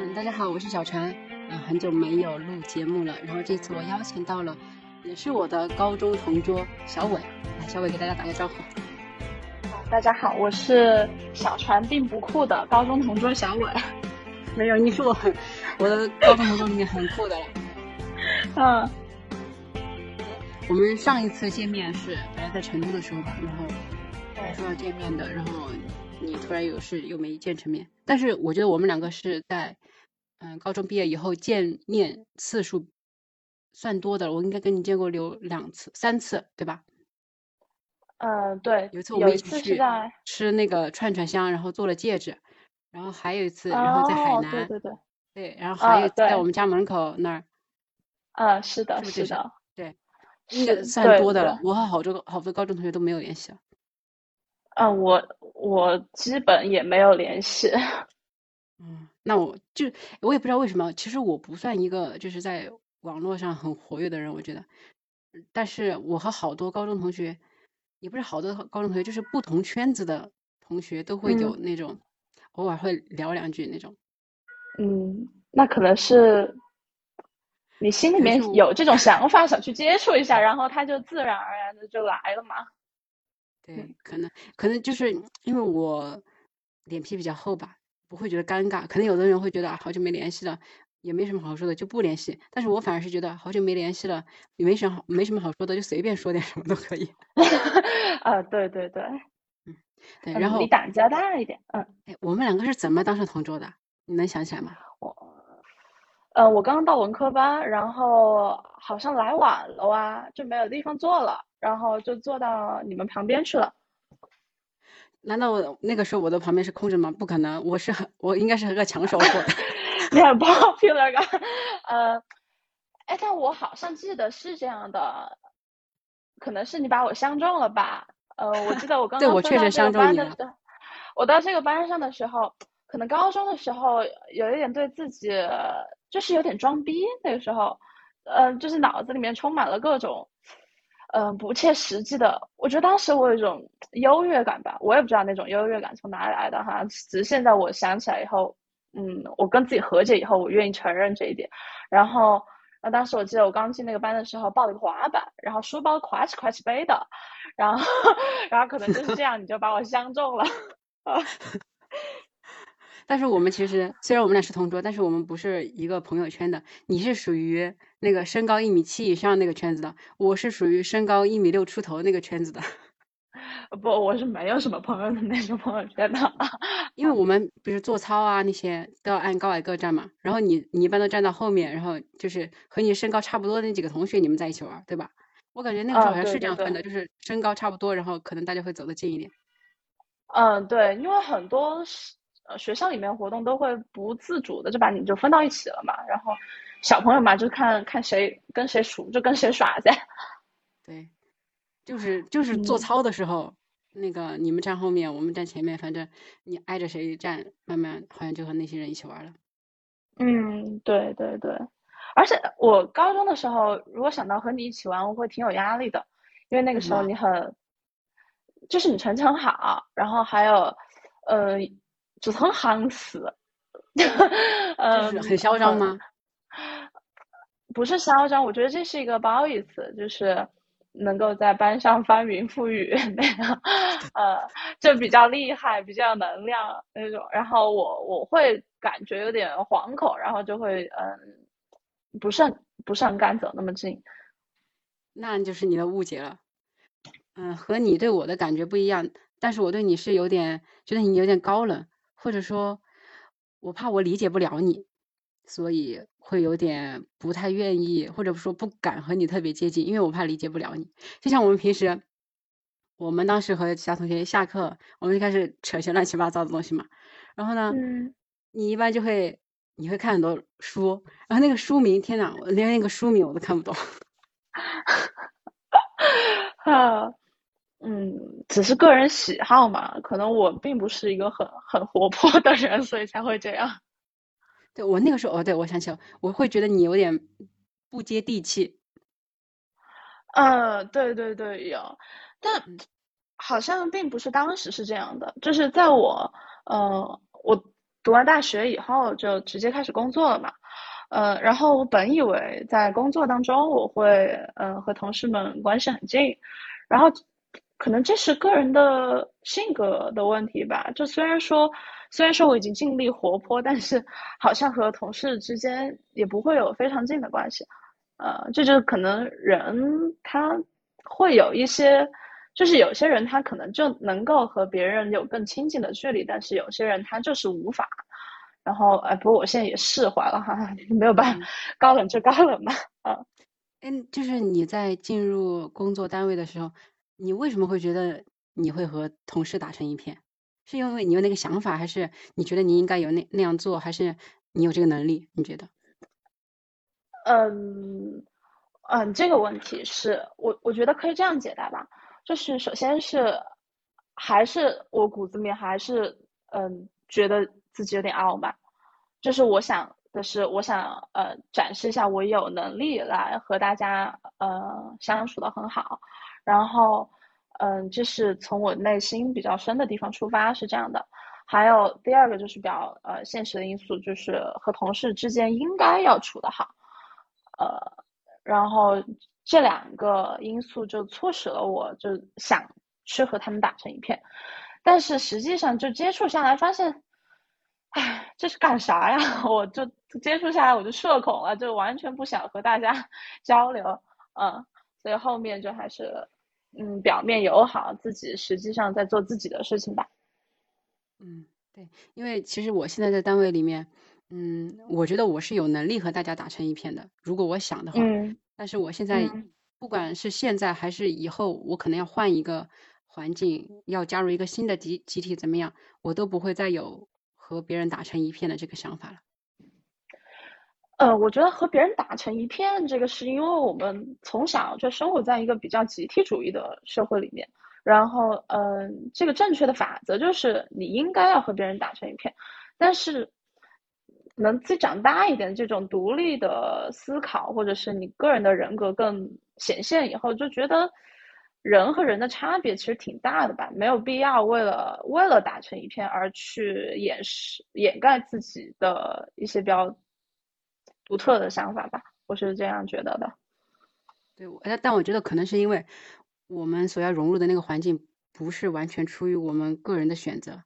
嗯，大家好，我是小陈。嗯，很久没有录节目了，然后这次我邀请到了，也是我的高中同桌小伟。来，小伟给大家打个招呼。大家好，我是小船并不酷的高中同桌小伟。没有，你是我很我的高中同桌里面很酷的了。嗯。我们上一次见面是本来在成都的时候吧，然后说要见面的，然后你突然有事又没见成面。但是我觉得我们两个是在。嗯，高中毕业以后见面次数算多的，我应该跟你见过有两次、三次，对吧？嗯，对。有一次我们一起去吃那个串串香，然后做了戒指，然后还有一次，然后在海南，对对对，对，然后还有在我们家门口那儿。嗯，是的，是的，对，应该算多的了。我和好多好多高中同学都没有联系了。嗯，我我基本也没有联系。嗯。那我就我也不知道为什么，其实我不算一个就是在网络上很活跃的人，我觉得，但是我和好多高中同学，也不是好多高中同学，就是不同圈子的同学都会有那种，偶尔会聊两句那种。嗯，那可能是你心里面有这种想法，想去接触一下，然后他就自然而然的就来了嘛。对，可能可能就是因为我脸皮比较厚吧。不会觉得尴尬，可能有的人会觉得好久没联系了，也没什么好说的，就不联系。但是我反而是觉得好久没联系了，也没什么好没什么好说的，就随便说点什么都可以。啊，对对对，嗯，对。然后你胆子要大一点，嗯。哎，我们两个是怎么当上同桌的？你能想起来吗？我，呃，我刚刚到文科班，然后好像来晚了哇，就没有地方坐了，然后就坐到你们旁边去了。难道我那个时候我的旁边是空着吗？不可能，我是很我应该是个抢手货。你很 popular 个，呃，哎，但我好像记得是这样的，可能是你把我相中了吧？呃，我记得我刚刚我确实相中你了。我到这个班上的时候，可能高中的时候有一点对自己就是有点装逼，那个时候，嗯，就是脑子里面充满了各种。嗯，不切实际的。我觉得当时我有一种优越感吧，我也不知道那种优越感从哪里来的哈。只是现在我想起来以后，嗯，我跟自己和解以后，我愿意承认这一点。然后，那当时我记得我刚进那个班的时候，报了一个滑板，然后书包挎起挎起背的，然后，然后可能就是这样，你就把我相中了。但是我们其实虽然我们俩是同桌，但是我们不是一个朋友圈的。你是属于那个身高一米七以上那个圈子的，我是属于身高一米六出头那个圈子的。不，我是没有什么朋友的那种朋友圈的。因为我们比如做操啊那些都要按高矮各站嘛，然后你你一般都站到后面，然后就是和你身高差不多的那几个同学你们在一起玩，对吧？我感觉那个时候好像是这样分的，就是身高差不多，然后可能大家会走得近一点。嗯，对，因为很多是。呃，学校里面活动都会不自主的就把你就分到一起了嘛，然后小朋友嘛就看看谁跟谁熟就跟谁耍噻。对，就是就是做操的时候，那个你们站后面，我们站前面，反正你挨着谁站，慢慢好像就和那些人一起玩了。嗯，对对对，而且我高中的时候，如果想到和你一起玩，我会挺有压力的，因为那个时候你很，就是你成绩很好，然后还有，呃。就是很夯实，嗯，很嚣张吗？不是嚣张，我觉得这是一个褒义词，就是能够在班上翻云覆雨那样，呃，就比较厉害，比较有能量那种。然后我我会感觉有点惶恐，然后就会嗯，不是很不是很敢走那么近。那就是你的误解了，嗯，和你对我的感觉不一样，但是我对你是有点觉得你有点高冷。或者说，我怕我理解不了你，所以会有点不太愿意，或者说不敢和你特别接近，因为我怕理解不了你。就像我们平时，我们当时和其他同学下课，我们就开始扯些乱七八糟的东西嘛。然后呢，你一般就会你会看很多书，然后那个书名，天呐，连那个书名我都看不懂。啊。嗯，只是个人喜好嘛，可能我并不是一个很很活泼的人，所以才会这样。对我那个时候，哦，对我想起了，我会觉得你有点不接地气。嗯，对对对，有，但好像并不是当时是这样的，就是在我，呃，我读完大学以后就直接开始工作了嘛。呃，然后我本以为在工作当中我会呃和同事们关系很近，然后可能这是个人的性格的问题吧。就虽然说虽然说我已经尽力活泼，但是好像和同事之间也不会有非常近的关系。呃，这就可能人他会有一些，就是有些人他可能就能够和别人有更亲近的距离，但是有些人他就是无法。然后，哎，不过我现在也释怀了哈，没有办法，高冷就高冷吧，啊。嗯，就是你在进入工作单位的时候，你为什么会觉得你会和同事打成一片？是因为你有那个想法，还是你觉得你应该有那那样做，还是你有这个能力？你觉得？嗯嗯，这个问题是我我觉得可以这样解答吧，就是首先是还是我骨子里面还是嗯觉得。自己有点傲慢，就是我想的是，我想呃展示一下我有能力来和大家呃相处的很好，然后嗯这是从我内心比较深的地方出发是这样的。还有第二个就是比较呃现实的因素，就是和同事之间应该要处得好，呃然后这两个因素就促使了我就想去和他们打成一片，但是实际上就接触下来发现。唉，这是干啥呀？我就接触下来我就社恐了，就完全不想和大家 交流，嗯，所以后面就还是，嗯，表面友好，自己实际上在做自己的事情吧。嗯，对，因为其实我现在在单位里面，嗯，我觉得我是有能力和大家打成一片的，如果我想的话。嗯。但是我现在，不管是现在还是以后，我可能要换一个环境，要加入一个新的集集体，怎么样，我都不会再有。和别人打成一片的这个想法了，呃，我觉得和别人打成一片，这个是因为我们从小就生活在一个比较集体主义的社会里面，然后，嗯，这个正确的法则就是你应该要和别人打成一片，但是能自己长大一点，这种独立的思考，或者是你个人的人格更显现以后，就觉得。人和人的差别其实挺大的吧，没有必要为了为了打成一片而去掩饰掩盖自己的一些比较独特的想法吧，我是这样觉得的。对，但但我觉得可能是因为我们所要融入的那个环境不是完全出于我们个人的选择，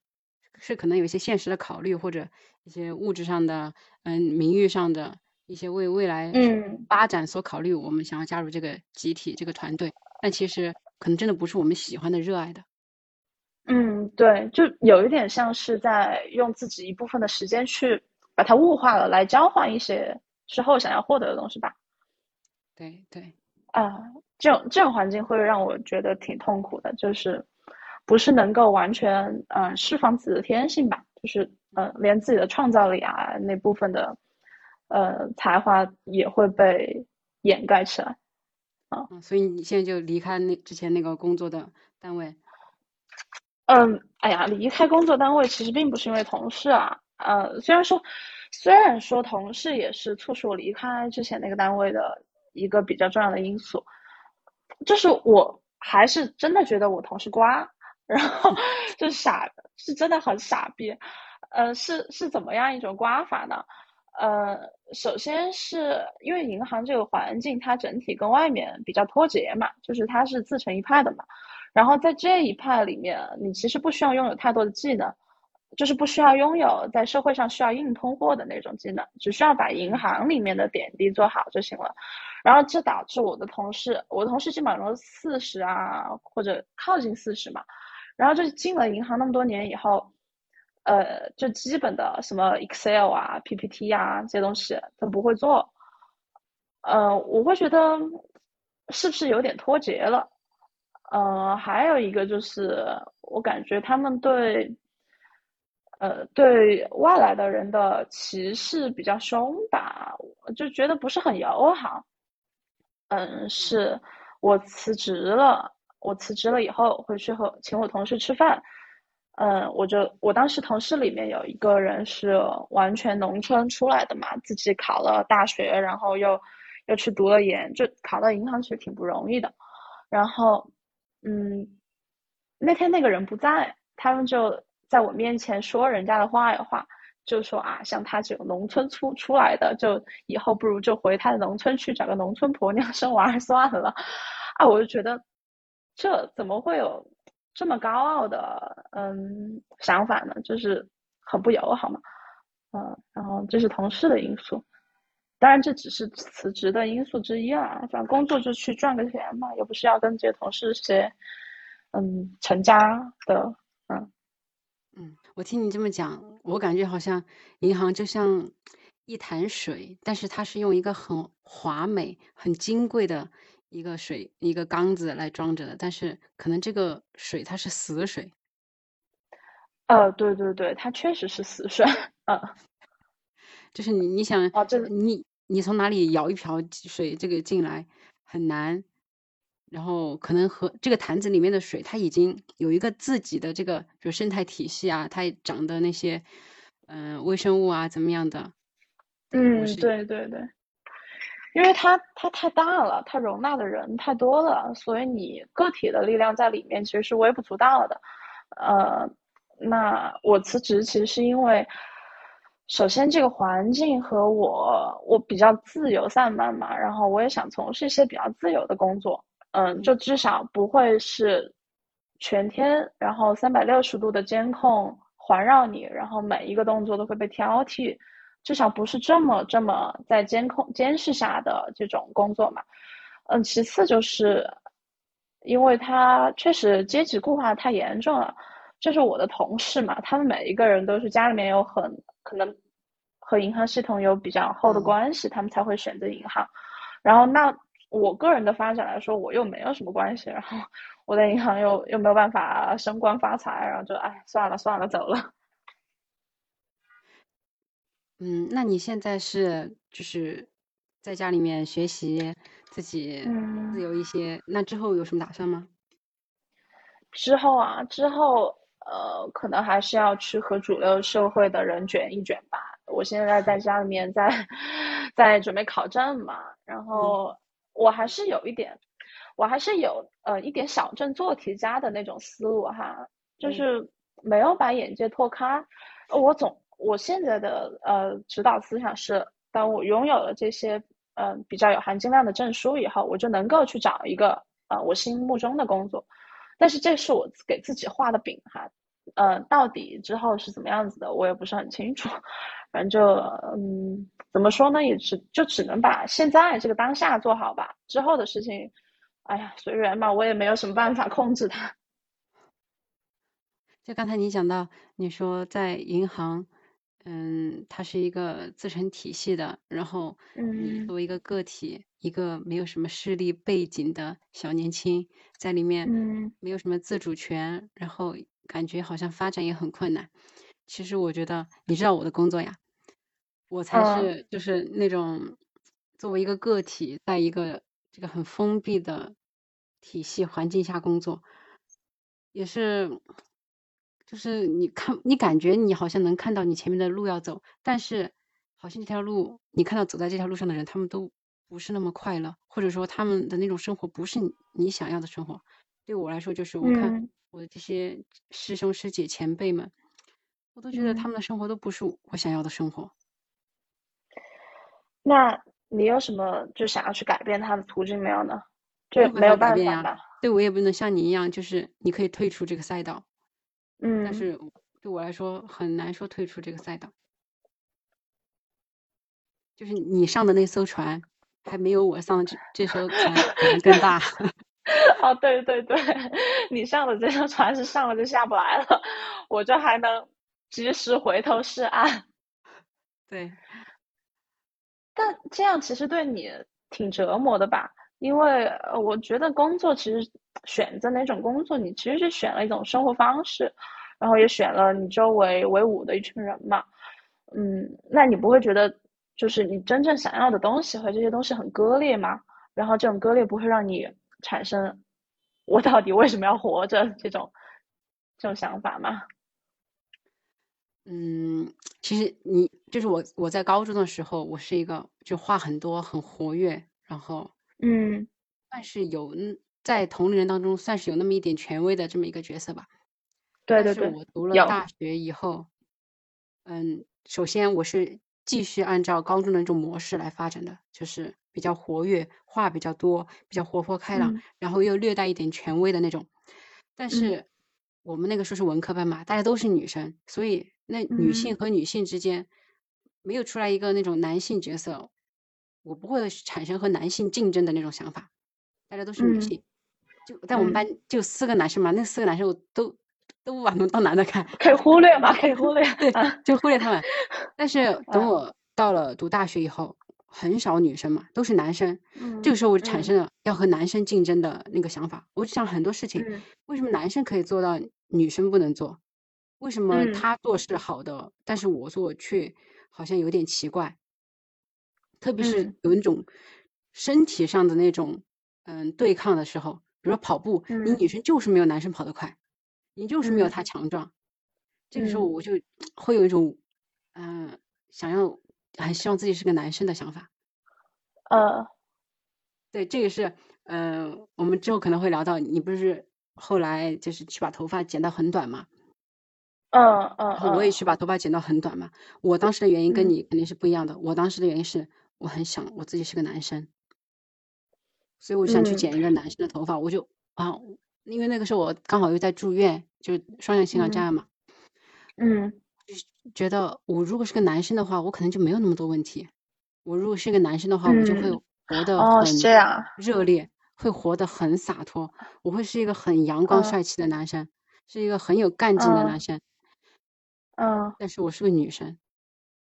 是可能有一些现实的考虑或者一些物质上的、嗯名誉上的一些为未来嗯发展所考虑，我们想要加入这个集体这个团队。但其实可能真的不是我们喜欢的、热爱的。嗯，对，就有一点像是在用自己一部分的时间去把它物化了，来交换一些之后想要获得的东西吧。对对，啊，这种这种环境会让我觉得挺痛苦的，就是不是能够完全嗯释放自己的天性吧，就是嗯连自己的创造力啊那部分的呃才华也会被掩盖起来。嗯，所以你现在就离开那之前那个工作的单位。嗯，哎呀，离开工作单位其实并不是因为同事啊，呃，虽然说，虽然说同事也是促使我离开之前那个单位的一个比较重要的因素，就是我还是真的觉得我同事瓜，然后就傻，是真的很傻逼，呃，是是怎么样一种瓜法呢？呃，首先是因为银行这个环境，它整体跟外面比较脱节嘛，就是它是自成一派的嘛。然后在这一派里面，你其实不需要拥有太多的技能，就是不需要拥有在社会上需要硬通货的那种技能，只需要把银行里面的点滴做好就行了。然后这导致我的同事，我的同事基本上都是四十啊，或者靠近四十嘛。然后就进了银行那么多年以后。呃，就基本的什么 Excel 啊、PPT 啊这些东西都不会做，呃，我会觉得是不是有点脱节了？呃，还有一个就是我感觉他们对，呃，对外来的人的歧视比较凶吧，就觉得不是很友好。嗯，是我辞职了，我辞职了以后回去和请我同事吃饭。嗯，我就我当时同事里面有一个人是完全农村出来的嘛，自己考了大学，然后又又去读了研，就考到银行其实挺不容易的。然后，嗯，那天那个人不在，他们就在我面前说人家的坏话，就说啊，像他这种农村出出来的，就以后不如就回他的农村去找个农村婆娘 生娃算了。啊，我就觉得这怎么会有这么高傲的嗯想法呢？就是很不友好嘛。嗯，然后这是同事的因素，当然这只是辞职的因素之一啊。反正工作就去赚个钱嘛，又不是要跟这些同事些嗯成家的。嗯嗯，我听你这么讲，我感觉好像银行就像一潭水，但是它是用一个很华美、很金贵的一个水一个缸子来装着的，但是可能这个水它是死水。呃，对对对，它确实是死水。嗯，就是你你想啊，这你你从哪里舀一瓢水这个进来很难，然后可能和这个坛子里面的水，它已经有一个自己的这个就生态体系啊，它长的那些嗯微生物啊怎么样的？嗯，对对对，因为它它太大了，它容纳的人太多了，所以你个体的力量在里面其实是微不足道的。呃，那我辞职其实是因为。首先，这个环境和我，我比较自由散漫嘛，然后我也想从事一些比较自由的工作，嗯，就至少不会是全天，然后三百六十度的监控环绕你，然后每一个动作都会被挑剔，至少不是这么这么在监控监视下的这种工作嘛，嗯，其次就是，因为他确实阶级固化太严重了，就是我的同事嘛，他们每一个人都是家里面有很可能。和银行系统有比较厚的关系，他们才会选择银行。然后，那我个人的发展来说，我又没有什么关系。然后，我在银行又又没有办法升官发财，然后就哎，算了算了，走了。嗯，那你现在是就是在家里面学习，自己自由一些。那之后有什么打算吗？之后啊，之后呃，可能还是要去和主流社会的人卷一卷吧。我现在在家里面在 在准备考证嘛，然后我还是有一点，我还是有呃一点小镇做题家的那种思路哈，就是没有把眼界拓开。我总我现在的呃指导思想是，当我拥有了这些嗯比较有含金量的证书以后，我就能够去找一个呃我心目中的工作。但是这是我给自己画的饼哈，呃，到底之后是怎么样子的，我也不是很清楚。反正就嗯，怎么说呢，也只就只能把现在这个当下做好吧。之后的事情，哎呀，随缘吧，我也没有什么办法控制它。就刚才你讲到，你说在银行，嗯，它是一个自成体系的，然后你作为一个个体，一个没有什么势力背景的小年轻，在里面嗯没有什么自主权，然后感觉好像发展也很困难。其实我觉得，你知道我的工作呀。我才是就是那种作为一个个体，在一个这个很封闭的体系环境下工作，也是就是你看你感觉你好像能看到你前面的路要走，但是好像这条路你看到走在这条路上的人，他们都不是那么快乐，或者说他们的那种生活不是你想要的生活。对我来说，就是我看我的这些师兄师姐前辈们，我都觉得他们的生活都不是我想要的生活。那你有什么就想要去改变他的途径没有呢？这没有办法吧？对我也不能像你一样，就是你可以退出这个赛道，嗯，但是对我来说很难说退出这个赛道。就是你上的那艘船还没有我上这这艘船更大。哦，对对对，你上的这艘船是上了就下不来了，我这还能及时回头是岸。对。但这样其实对你挺折磨的吧？因为我觉得工作其实选择哪种工作，你其实是选了一种生活方式，然后也选了你周围为伍的一群人嘛。嗯，那你不会觉得就是你真正想要的东西和这些东西很割裂吗？然后这种割裂不会让你产生我到底为什么要活着这种这种想法吗？嗯，其实你就是我，我在高中的时候，我是一个就话很多、很活跃，然后嗯，算是有在同龄人当中算是有那么一点权威的这么一个角色吧。对对对。我读了大学以后，嗯，首先我是继续按照高中的那种模式来发展的，就是比较活跃，话比较多，比较活泼开朗，嗯。然后又略带一点权威的那种。但嗯。是我们那个时候是文科班嘛，大家都是女生，所以那女性嗯。和女性之间没有出来一个那种男性角色，我不会产生和男性竞争的那种想法，大家都是女嗯性。就在我们嗯。班就四个男生嘛，那四个男生我都都不把他们当男的看，可以忽略嘛，可以忽略。对啊，就忽略他们。但是 等啊我到了读大学以后，很少女生嘛，都是男生。这个嗯时候我就产嗯生了要和男生竞争的那个想法。我就想很多事情，嗯为什么男生可以做到，女生不能做？为什么嗯他做是好的，但是我做却好像有点奇怪？特别是嗯有一种身体上的那种嗯对抗的时候，比如说跑步，你嗯女生就是没有男生跑得快，你就是没有嗯。他强壮。这个时候嗯。我就 会有一种嗯、想要很希望自己是个男生的想法。呃。对，这个是，嗯、我们之后可能会聊到，你不是后来就是去把头发剪到很短嘛，嗯嗯然后我也嗯去。把头发剪到很短嘛。我当时的原因跟嗯。你肯定是不一样的，我当时的原因是我很想我自己是个男生，所以我就想去嗯。剪一个男生的头发，我就啊，因为那个时候我刚好又在住院，就是双向情感障嗯碍嘛，嗯就觉得我如果是个男生的话，我可能就没有那么多问题。我如果是个男生的话，我就会嗯，活得很。热烈，会活得很洒脱。我会是一个很阳光嗯帅气的男生，是一个很有干劲的嗯男生。嗯但是我是个女生，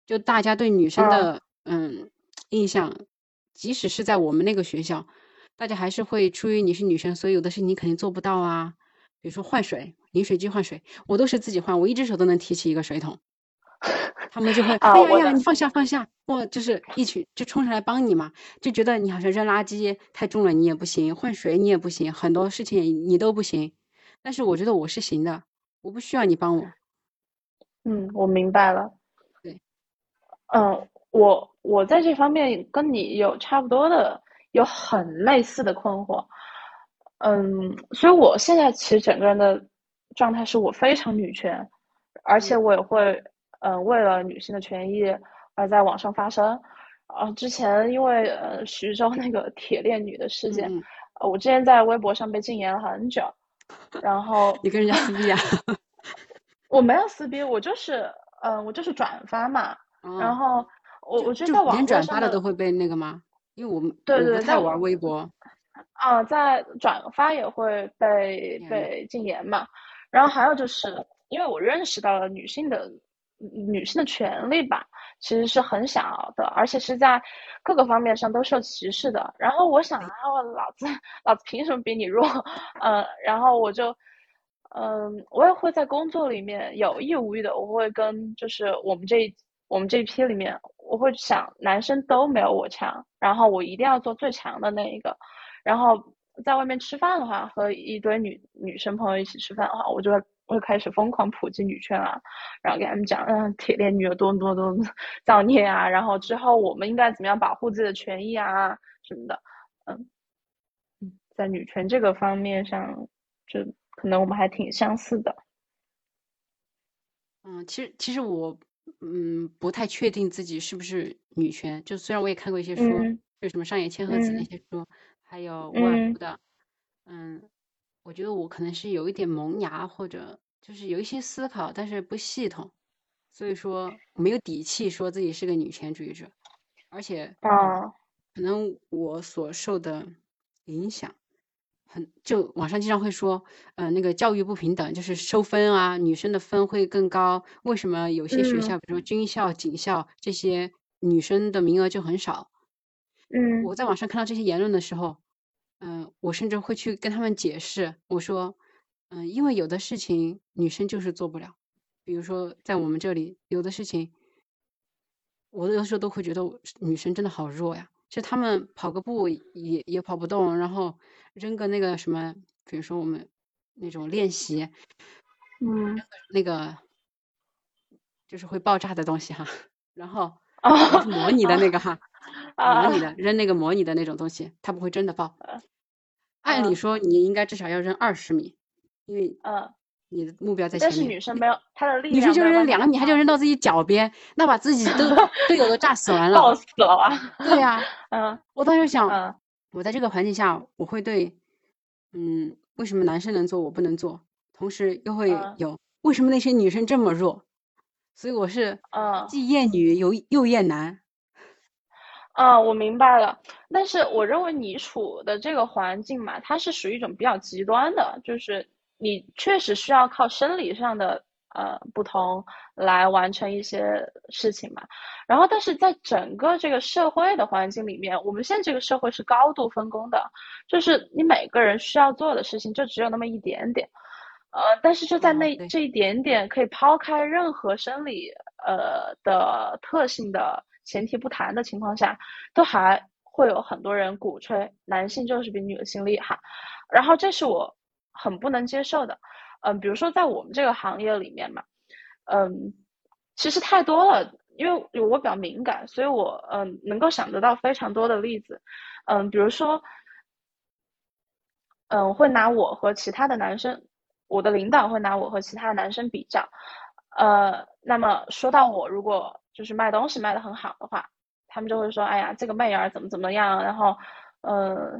就大家对女生嗯的嗯印象，即使是在我们那个学校，大家还是会出于你是女生，所以有的事情你肯定做不到啊。比如说换水，饮水机换水，我都是自己换，我一只手都能提起一个水桶。他们就会，啊，哎呀呀，你放下放下，我就是一起就冲上来帮你嘛，就觉得你好像扔垃圾太重了，你也不行，换水你也不行，很多事情你都不行。但是我觉得我是行的，我不需要你帮我。嗯，我明白了。对，嗯，我我在这方面跟你有差不多的，有很类似的困惑。嗯，所以我现在其实整个人的状态是我非常女权，而且嗯我也会，嗯，为了女性的权益而在网上发声。呃，之前因为呃徐州那个铁链女的事件，呃，我之前在微博上被禁言了很久，然后 你跟人家撕逼啊？我没有撕逼，我就是，嗯、我就是转发嘛，然哦，后我我觉得在网上连转发的都会被那个吗？因为我们对对，在玩微博。啊，在转发也会被，被禁言嘛。然后还有就是，因为我认识到了女性的女性的权利吧，其实是很小的，而且是在各个方面上都受歧视的。然后我想，啊，我老子老子凭什么比你弱？嗯，然后我就。嗯，我也会在工作里面有意无意的，我会跟就是我们这一我们这一批里面，我会想男生都没有我强，然后我一定要做最强的那一个。然后在外面吃饭的话，和一堆女女生朋友一起吃饭的话，我就会会开始疯狂普及女权啊，然后给他们讲，嗯，铁链女有多么多么多么造孽啊，然后之后我们应该怎么样保护自己的权益啊什么的，嗯嗯，在女权这个方面上，就可能我们还挺相似的。嗯，其实其实我嗯不太确定自己是不是女权，就虽然我也看过一些书，嗯就什么上野千鹤子那嗯些书，还有沃尔夫嗯的，嗯，我觉得我可能是有一点萌芽，或者就是有一些思考，但是不系统，所以说没有底气说自己是个女权主义者，而且啊可能我所受的影响。很就网上经常会说，呃，那个教育不平等，就是收分啊，女生的分会更高。为什么有些学嗯校，比如说军校、警校这些女生的名额就很少？嗯我在网上看到这些言论的时候，嗯、我甚至会去跟他们解释，我说，嗯、因为有的事情女生就是做不了，比如说在我们这里，有的事情，我有的时候都会觉得女生真的好弱呀。就他们跑个步也也跑不动，然后扔个那个什么，比如说我们那种练习，嗯那个就是会爆炸的东西哈，然后模拟的那个哈，啊模拟的扔那个模拟的那种东西，它不会真的爆。按理啊说你应该至少要扔二十米，因为嗯你的目标在前但是。女生没有她的力量，女生就扔两个米，她就扔到到自己脚边，那把自己都 队友都炸死完了。爆死了啊！对呀、嗯我当时想，嗯我在这个环境下，我会对，嗯，为什么男生能做我不能做？同时又会嗯有为什么那些女生这么弱？所以我是嗯既厌女又又厌男。嗯，我明白了。但是我认为你处的这个环境嘛，它是属于一种比较极端的，就是你确实需要靠生理上的呃不同来完成一些事情嘛。然后，但是在整个这个社会的环境里面，我们现在这个社会是高度分工的，就是你每个人需要做的事情就只有那么一点点。呃，但是就在那这一点点可以抛开任何生理呃的特性的前提不谈的情况下，都还会有很多人鼓吹男性就是比女性厉害，然后这是我很不能接受的。嗯，比如说在我们这个行业里面嘛，嗯，其实太多了，因为我比较敏感，所以我嗯能够想得到非常多的例子。嗯，比如说，嗯，会拿我和其他的男生，我的领导会拿我和其他的男生比较。呃，那么说到我如果就是卖东西卖得很好的话，他们就会说，哎呀，这个妹儿怎么怎么样，然后，呃，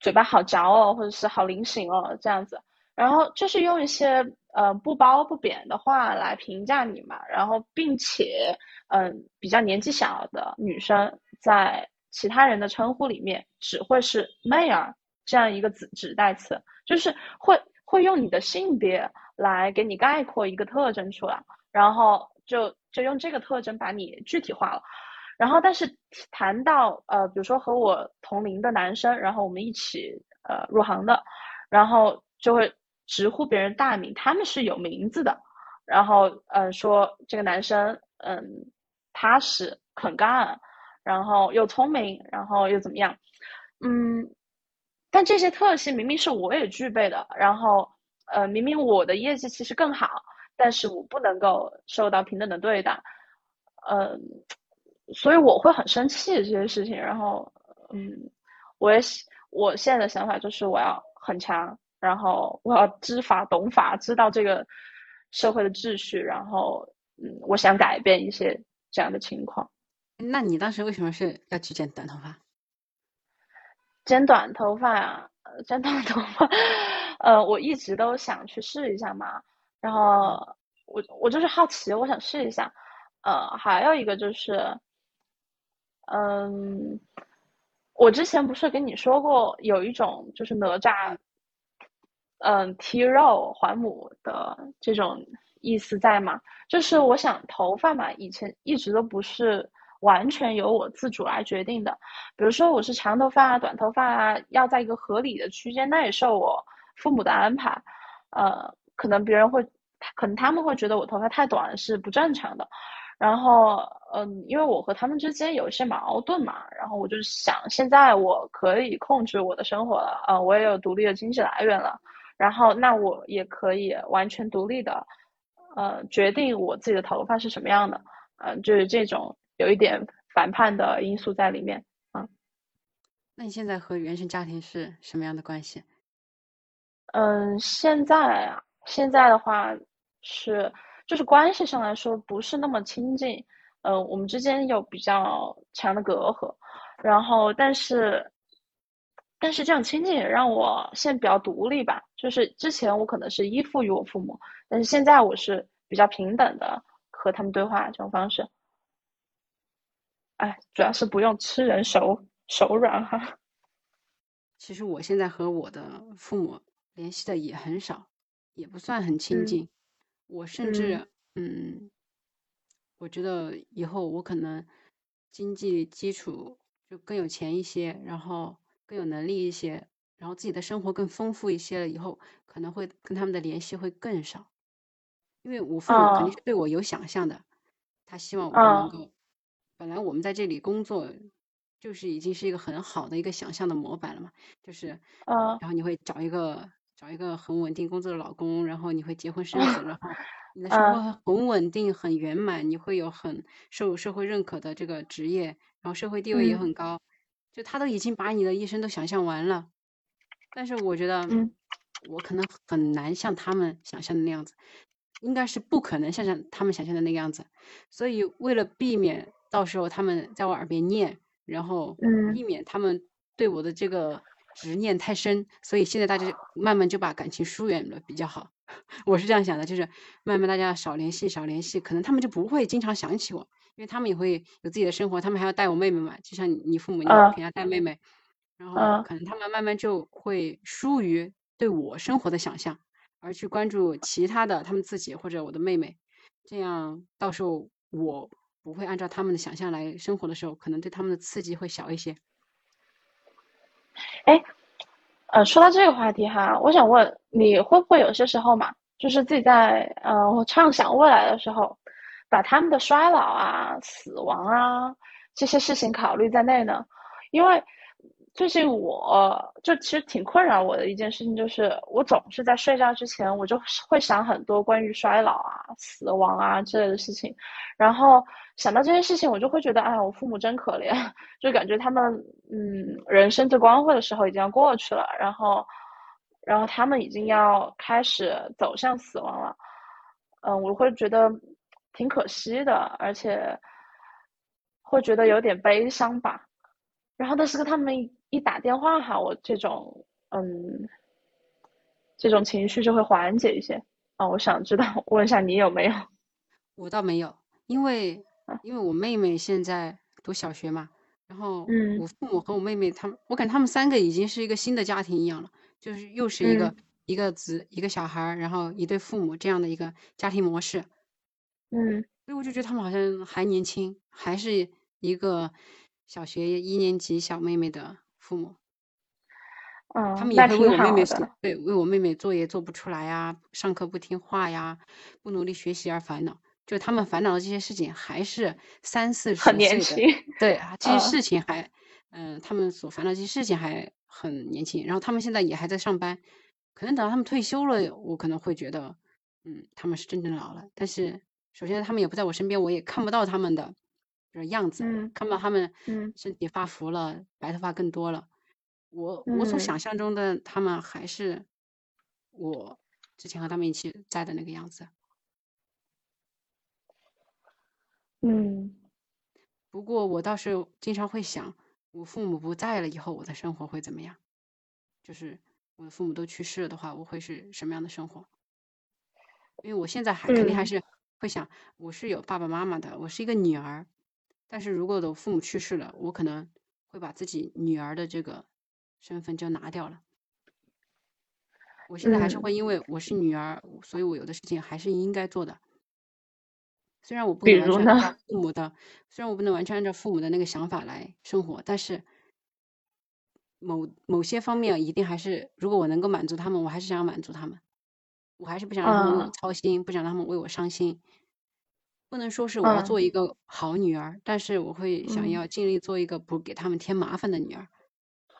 嘴巴好嚼哦，或者是好灵醒哦，这样子。然后就是用一些呃不褒不贬的话来评价你嘛，然后并且嗯、比较年纪小的女生在其他人的称呼里面只会是妹儿这样一个指指代词，就是会会用你的性别来给你概括一个特征出来，然后就就用这个特征把你具体化了。然后但是谈到呃比如说和我同龄的男生，然后我们一起呃入行的，然后就会。直呼别人大名，他们是有名字的。然后，嗯，说这个男生，嗯，踏实肯干，然后又聪明，然后又怎么样？嗯，但这些特性明明是我也具备的，然后，呃，明明我的业绩其实更好，但是我不能够受到平等的对待，嗯，所以我会很生气这些事情。然后，嗯，我也我现在的想法就是我要很强。然后我要知法懂法，知道这个社会的秩序，然后嗯，我想改变一些这样的情况。那你当时为什么是要去剪短头发？剪短头发呀、啊，剪短头发，呃，我一直都想去试一下嘛。然后我我就是好奇，我想试一下。呃，还有一个就是，嗯，我之前不是跟你说过有一种就是哪吒。嗯，剔肉还母的这种意思在吗？就是我想头发嘛，以前一直都不是完全由我自主来决定的。比如说我是长头发啊、短头发啊，要在一个合理的区间内受我父母的安排。呃，可能别人会，可能他们会觉得我头发太短是不正常的。然后，嗯，因为我和他们之间有一些矛盾嘛，然后我就想，现在我可以控制我的生活了，啊、呃，我也有独立的经济来源了。然后，那我也可以完全独立的，呃，决定我自己的头发是什么样的，嗯、呃，就是这种有一点反叛的因素在里面，嗯。那你现在和原生家庭是什么样的关系？嗯，现在啊，现在的话是，就是关系上来说不是那么亲近，呃，我们之间有比较强的隔阂，然后但是。但是这样亲近也让我现在比较独立吧，就是之前我可能是依附于我父母，但是现在我是比较平等的和他们对话这种方式。哎，主要是不用吃人手手软哈。其实我现在和我的父母联系的也很少，也不算很亲近。嗯、我甚至嗯，嗯，我觉得以后我可能经济基础就更有钱一些，然后。更有能力一些，然后自己的生活更丰富一些了，以后可能会跟他们的联系会更少，因为我父母肯定是对我有想象的，哦、他希望我能够，哦、本来我们在这里工作就是已经是一个很好的一个想象的模板了嘛，就是，嗯、然后你会找一个找一个很稳定工作的老公，然后你会结婚生子，然后你的生活很稳定很圆满，你会有很受社会认可的这个职业，然后社会地位也很高。嗯就他都已经把你的一生都想象完了，但是我觉得，嗯，我可能很难像他们想象的那样子，应该是不可能像像他们想象的那个样子。所以为了避免到时候他们在我耳边念，然后避免他们对我的这个执念太深，所以现在大家慢慢就把感情疏远了比较好。我是这样想的，就是慢慢大家少联系，少联系，可能他们就不会经常想起我，因为他们也会有自己的生活，他们还要带我妹妹嘛，就像你父母，你平常带妹妹，然后可能他们慢慢就会疏于对我生活的想象，而去关注其他的他们自己或者我的妹妹，这样到时候我不会按照他们的想象来生活的时候，可能对他们的刺激会小一些。哎。呃，说到这个话题哈，我想问你会不会有些时候嘛，就是自己在呃畅想未来的时候，把他们的衰老啊、死亡啊这些事情考虑在内呢？因为。最近我就其实挺困扰我的一件事情，就是我总是在睡觉之前，我就会想很多关于衰老啊、死亡啊之类的事情，然后想到这些事情，我就会觉得，哎呀，我父母真可怜，就感觉他们，嗯，人生最光辉的时候已经要过去了，然后，然后他们已经要开始走向死亡了，嗯，我会觉得挺可惜的，而且会觉得有点悲伤吧，然后但是跟他们。一打电话哈，我这种嗯，这种情绪就会缓解一些啊。我想知道，问一下你有没有？我倒没有，因为因为我妹妹现在读小学嘛，然后我父母和我妹妹他们，我感觉他们三个已经是一个新的家庭一样了，就是又是一个一个子一个小孩，然后一对父母这样的一个家庭模式。嗯，所以我就觉得他们好像还年轻，还是一个小学一年级小妹妹的。父母，嗯，他们也会为我妹妹对为我妹妹作业做不出来呀，上课不听话呀，不努力学习而烦恼。就他们烦恼的这些事情，还是三四十岁的，对这些事情还，嗯，他们所烦恼这些事情还很年轻。然后他们现在也还在上班，可能等到他们退休了，我可能会觉得，嗯，他们是真正的老了。但是首先他们也不在我身边，我也看不到他们的。就是样子，看到他们身体发福了，白头发更多了。我我所想象中的他们还是我之前和他们一起在的那个样子。嗯，不过我倒是经常会想，我父母不在了以后，我的生活会怎么样？就是我的父母都去世了的话，我会是什么样的生活？因为我现在还肯定还是会想，我是有爸爸妈妈的，我是一个女儿。但是如果我父母去世了，我可能会把自己女儿的这个身份就拿掉了。我现在还是会因为我是女儿，所以我有的事情还是应该做的。虽然我不能完全按照父母的，虽然我不能完全按照父母的那个想法来生活，但是某某些方面一定还是，如果我能够满足他们，我还是想要满足他们。我还是不想让他们操心，不想让他们为我伤心。不能说是我要做一个好女儿，但是我会想要尽力做一个不给他们添麻烦的女儿。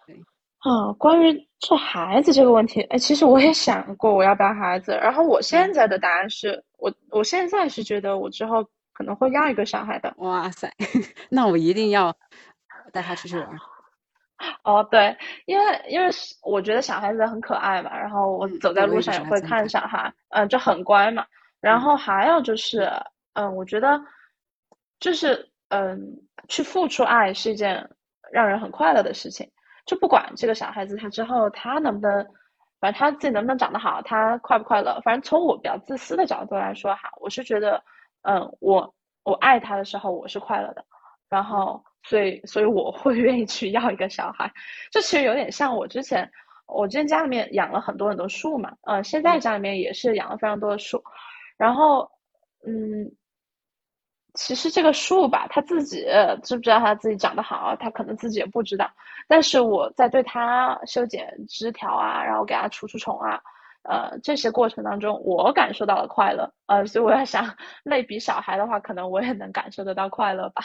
对，啊，关于做孩子这个问题，哎，其实我也想过我要不要孩子，然后我现在的答案是我，我现在是觉得我之后可能会要一个小孩的。哇塞，那我一定要带他出去玩。哦，对，因为因为我觉得小孩子很可爱嘛，然后我走在路上也会看小孩，嗯，就很乖嘛。然后还有就是。嗯，我觉得就是嗯，去付出爱是一件让人很快乐的事情。就不管这个小孩子他之后他能不能，反正他自己能不能长得好，他快不快乐。反正从我比较自私的角度来说哈，我是觉得，嗯，我我爱他的时候我是快乐的，然后所以所以我会愿意去要一个小孩。这其实有点像我之前，我之前家里面养了很多很多树嘛，嗯，现在家里面也是养了非常多的树，然后嗯。其实这个树吧，它自己知不知道它自己长得好，它可能自己也不知道。但是我在对它修剪枝条啊，然后给它除除虫啊，呃，这些过程当中，我感受到了快乐。呃，所以我在想，类比小孩的话，可能我也能感受得到快乐吧。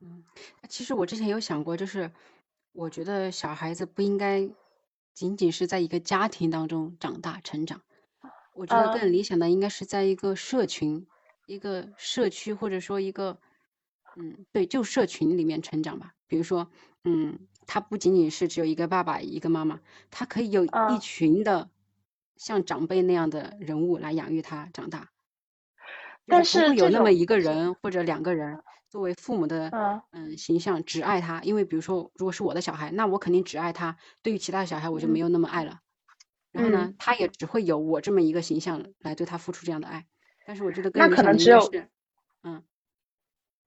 嗯，其实我之前有想过，就是我觉得小孩子不应该仅仅是在一个家庭当中长大成长，我觉得更理想的应该是在一个社群。一个社区或者说一个，嗯，对，就社群里面成长吧。比如说，嗯，他不仅仅是只有一个爸爸一个妈妈，他可以有一群的像长辈那样的人物来养育他长大。但是有那么么一个人或者两个人作为父母的嗯嗯形象，只爱他。因为比如说，如果是我的小孩，那我肯定只爱他。对于其他的小孩，我就没有那么爱了。然后呢，他也只会有我这么一个形象来对他付出这样的爱。但是我觉得更那可能只有嗯，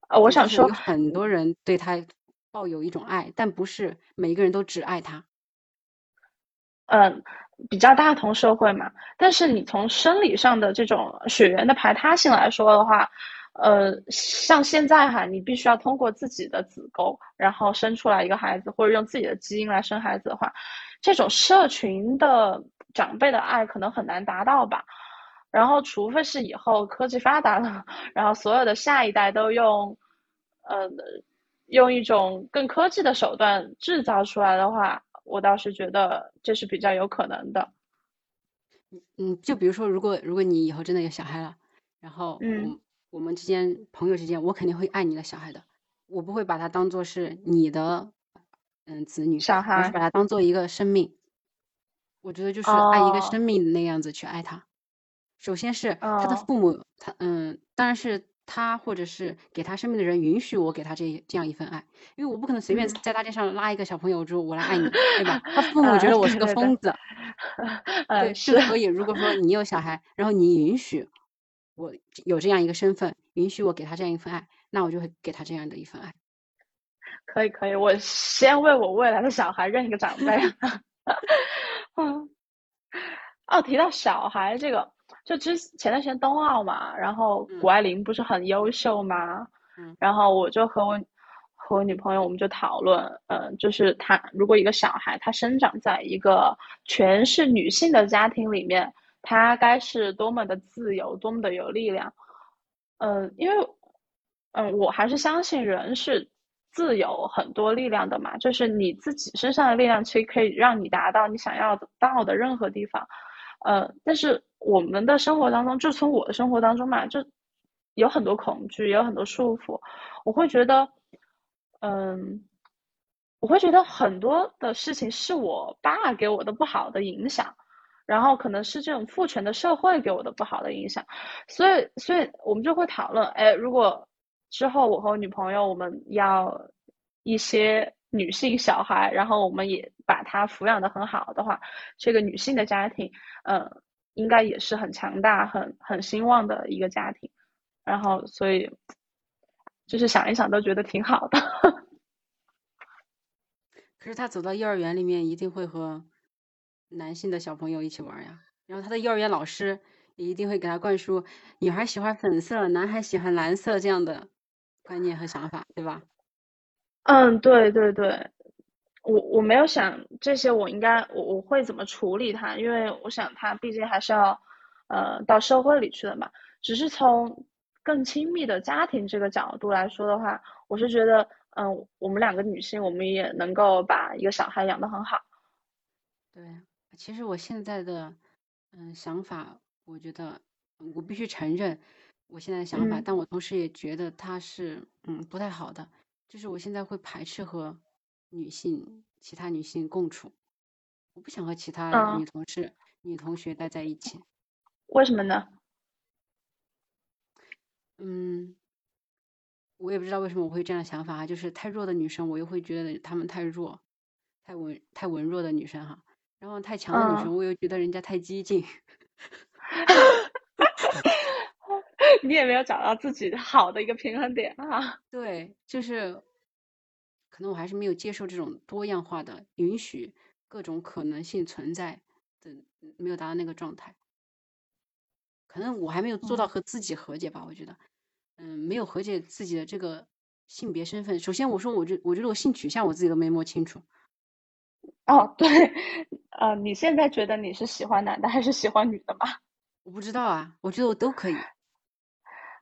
呃，我想说有很多人对他抱有一种爱，但不是每一个人都只爱他。嗯，比较大同社会嘛。但是你从生理上的这种血缘的排他性来说的话，呃，像现在哈，你必须要通过自己的子宫，然后生出来一个孩子，或者用自己的基因来生孩子的话，这种社群的长辈的爱可能很难达到吧。然后，除非是以后科技发达了，然后所有的下一代都用，呃，用一种更科技的手段制造出来的话，我倒是觉得这是比较有可能的。嗯，就比如说，如果如果你以后真的有小孩了，然后嗯。我们之间朋友之间，我肯定会爱你的小孩的，我不会把他当做是你的，嗯，子女，小孩，我是把他当做一个生命。我觉得就是爱一个生命那样子去爱他。首先是他的父母，他嗯，当然是他或者是给他身边的人允许我给他这这样一份爱，因为我不可能随便在大街上拉一个小朋友说“我来爱你 ”，对吧？他父母觉得我是个疯子。对，是。所以如果说你有小孩，然后你允许。我有这样一个身份，允许我给他这样一份爱，那我就会给他这样的一份爱。可以，可以，我先为我未来的小孩认一个长辈。嗯，哦，提到小孩这个，就之前段时间冬奥嘛，然后谷爱凌不是很优秀吗？嗯，然后我就和我和我女朋友，我们就讨论，嗯，就是她如果一个小孩他生长在一个全是女性的家庭里面。他该是多么的自由，多么的有力量，嗯，因为，嗯，我还是相信人是自有很多力量的嘛，就是你自己身上的力量，其实可以让你达到你想要到的任何地方，呃，但是我们的生活当中，就从我的生活当中嘛，就有很多恐惧，也有很多束缚，我会觉得，嗯，我会觉得很多的事情是我爸给我的不好的影响。然后可能是这种父权的社会给我的不好的影响，所以，所以我们就会讨论，哎，如果之后我和我女朋友我们要一些女性小孩，然后我们也把她抚养的很好的话，这个女性的家庭，嗯，应该也是很强大、很很兴旺的一个家庭。然后，所以就是想一想都觉得挺好的。可是他走到幼儿园里面，一定会和。男性的小朋友一起玩呀，然后他的幼儿园老师也一定会给他灌输女孩喜欢粉色，男孩喜欢蓝色这样的观念和想法，对吧？嗯，对对对，我我没有想这些，我应该我我会怎么处理他？因为我想他毕竟还是要呃到社会里去的嘛。只是从更亲密的家庭这个角度来说的话，我是觉得嗯，我们两个女性，我们也能够把一个小孩养得很好。对。其实我现在的嗯想法，我觉得我必须承认我现在的想法，但我同时也觉得他是嗯不太好的。就是我现在会排斥和女性、其他女性共处，我不想和其他女同事、女同学待在一起。为什么呢？嗯，我也不知道为什么我会这样想法啊，就是太弱的女生，我又会觉得她们太弱，太文太文弱的女生哈。然后太强的女生，我又觉得人家太激进。你也没有找到自己好的一个平衡点啊。对，就是可能我还是没有接受这种多样化的、允许各种可能性存在的，没有达到那个状态。可能我还没有做到和自己和解吧。我觉得，嗯，没有和解自己的这个性别身份。首先，我说，我觉我觉得我性取向我自己都没摸清楚。哦，对，呃，你现在觉得你是喜欢男的还是喜欢女的吗？我不知道啊，我觉得我都可以。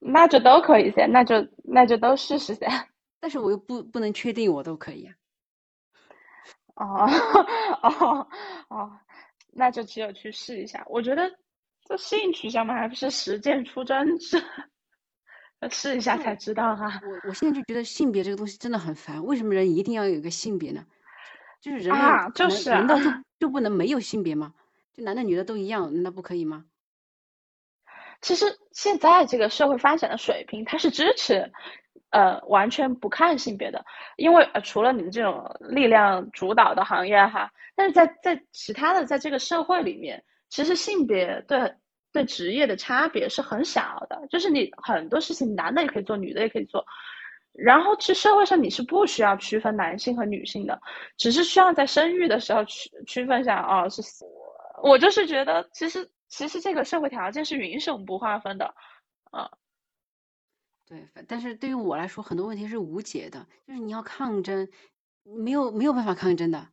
那就都可以噻，那就那就都试试噻。但是我又不不能确定我都可以啊。哦 哦哦，那就只有去试一下。我觉得这性取向嘛，还不是实践出真知，试一下才知道哈。我我现在就觉得性别这个东西真的很烦，为什么人一定要有一个性别呢？就是人啊，就是难道就就不能没有性别吗？就男的女的都一样，难道不可以吗？其实现在这个社会发展的水平，它是支持，呃，完全不看性别的，因为呃，除了你们这种力量主导的行业哈，但是在在其他的在这个社会里面，其实性别对对职业的差别是很小的，就是你很多事情男的也可以做，女的也可以做，然后其实社会上你是不需要区分男性和女性的，只是需要在生育的时候区区分一下哦，是我我就是觉得其实。其实这个社会条件是允许我们不划分的，啊，对，但是对于我来说，很多问题是无解的，就是你要抗争，没有没有办法抗争的，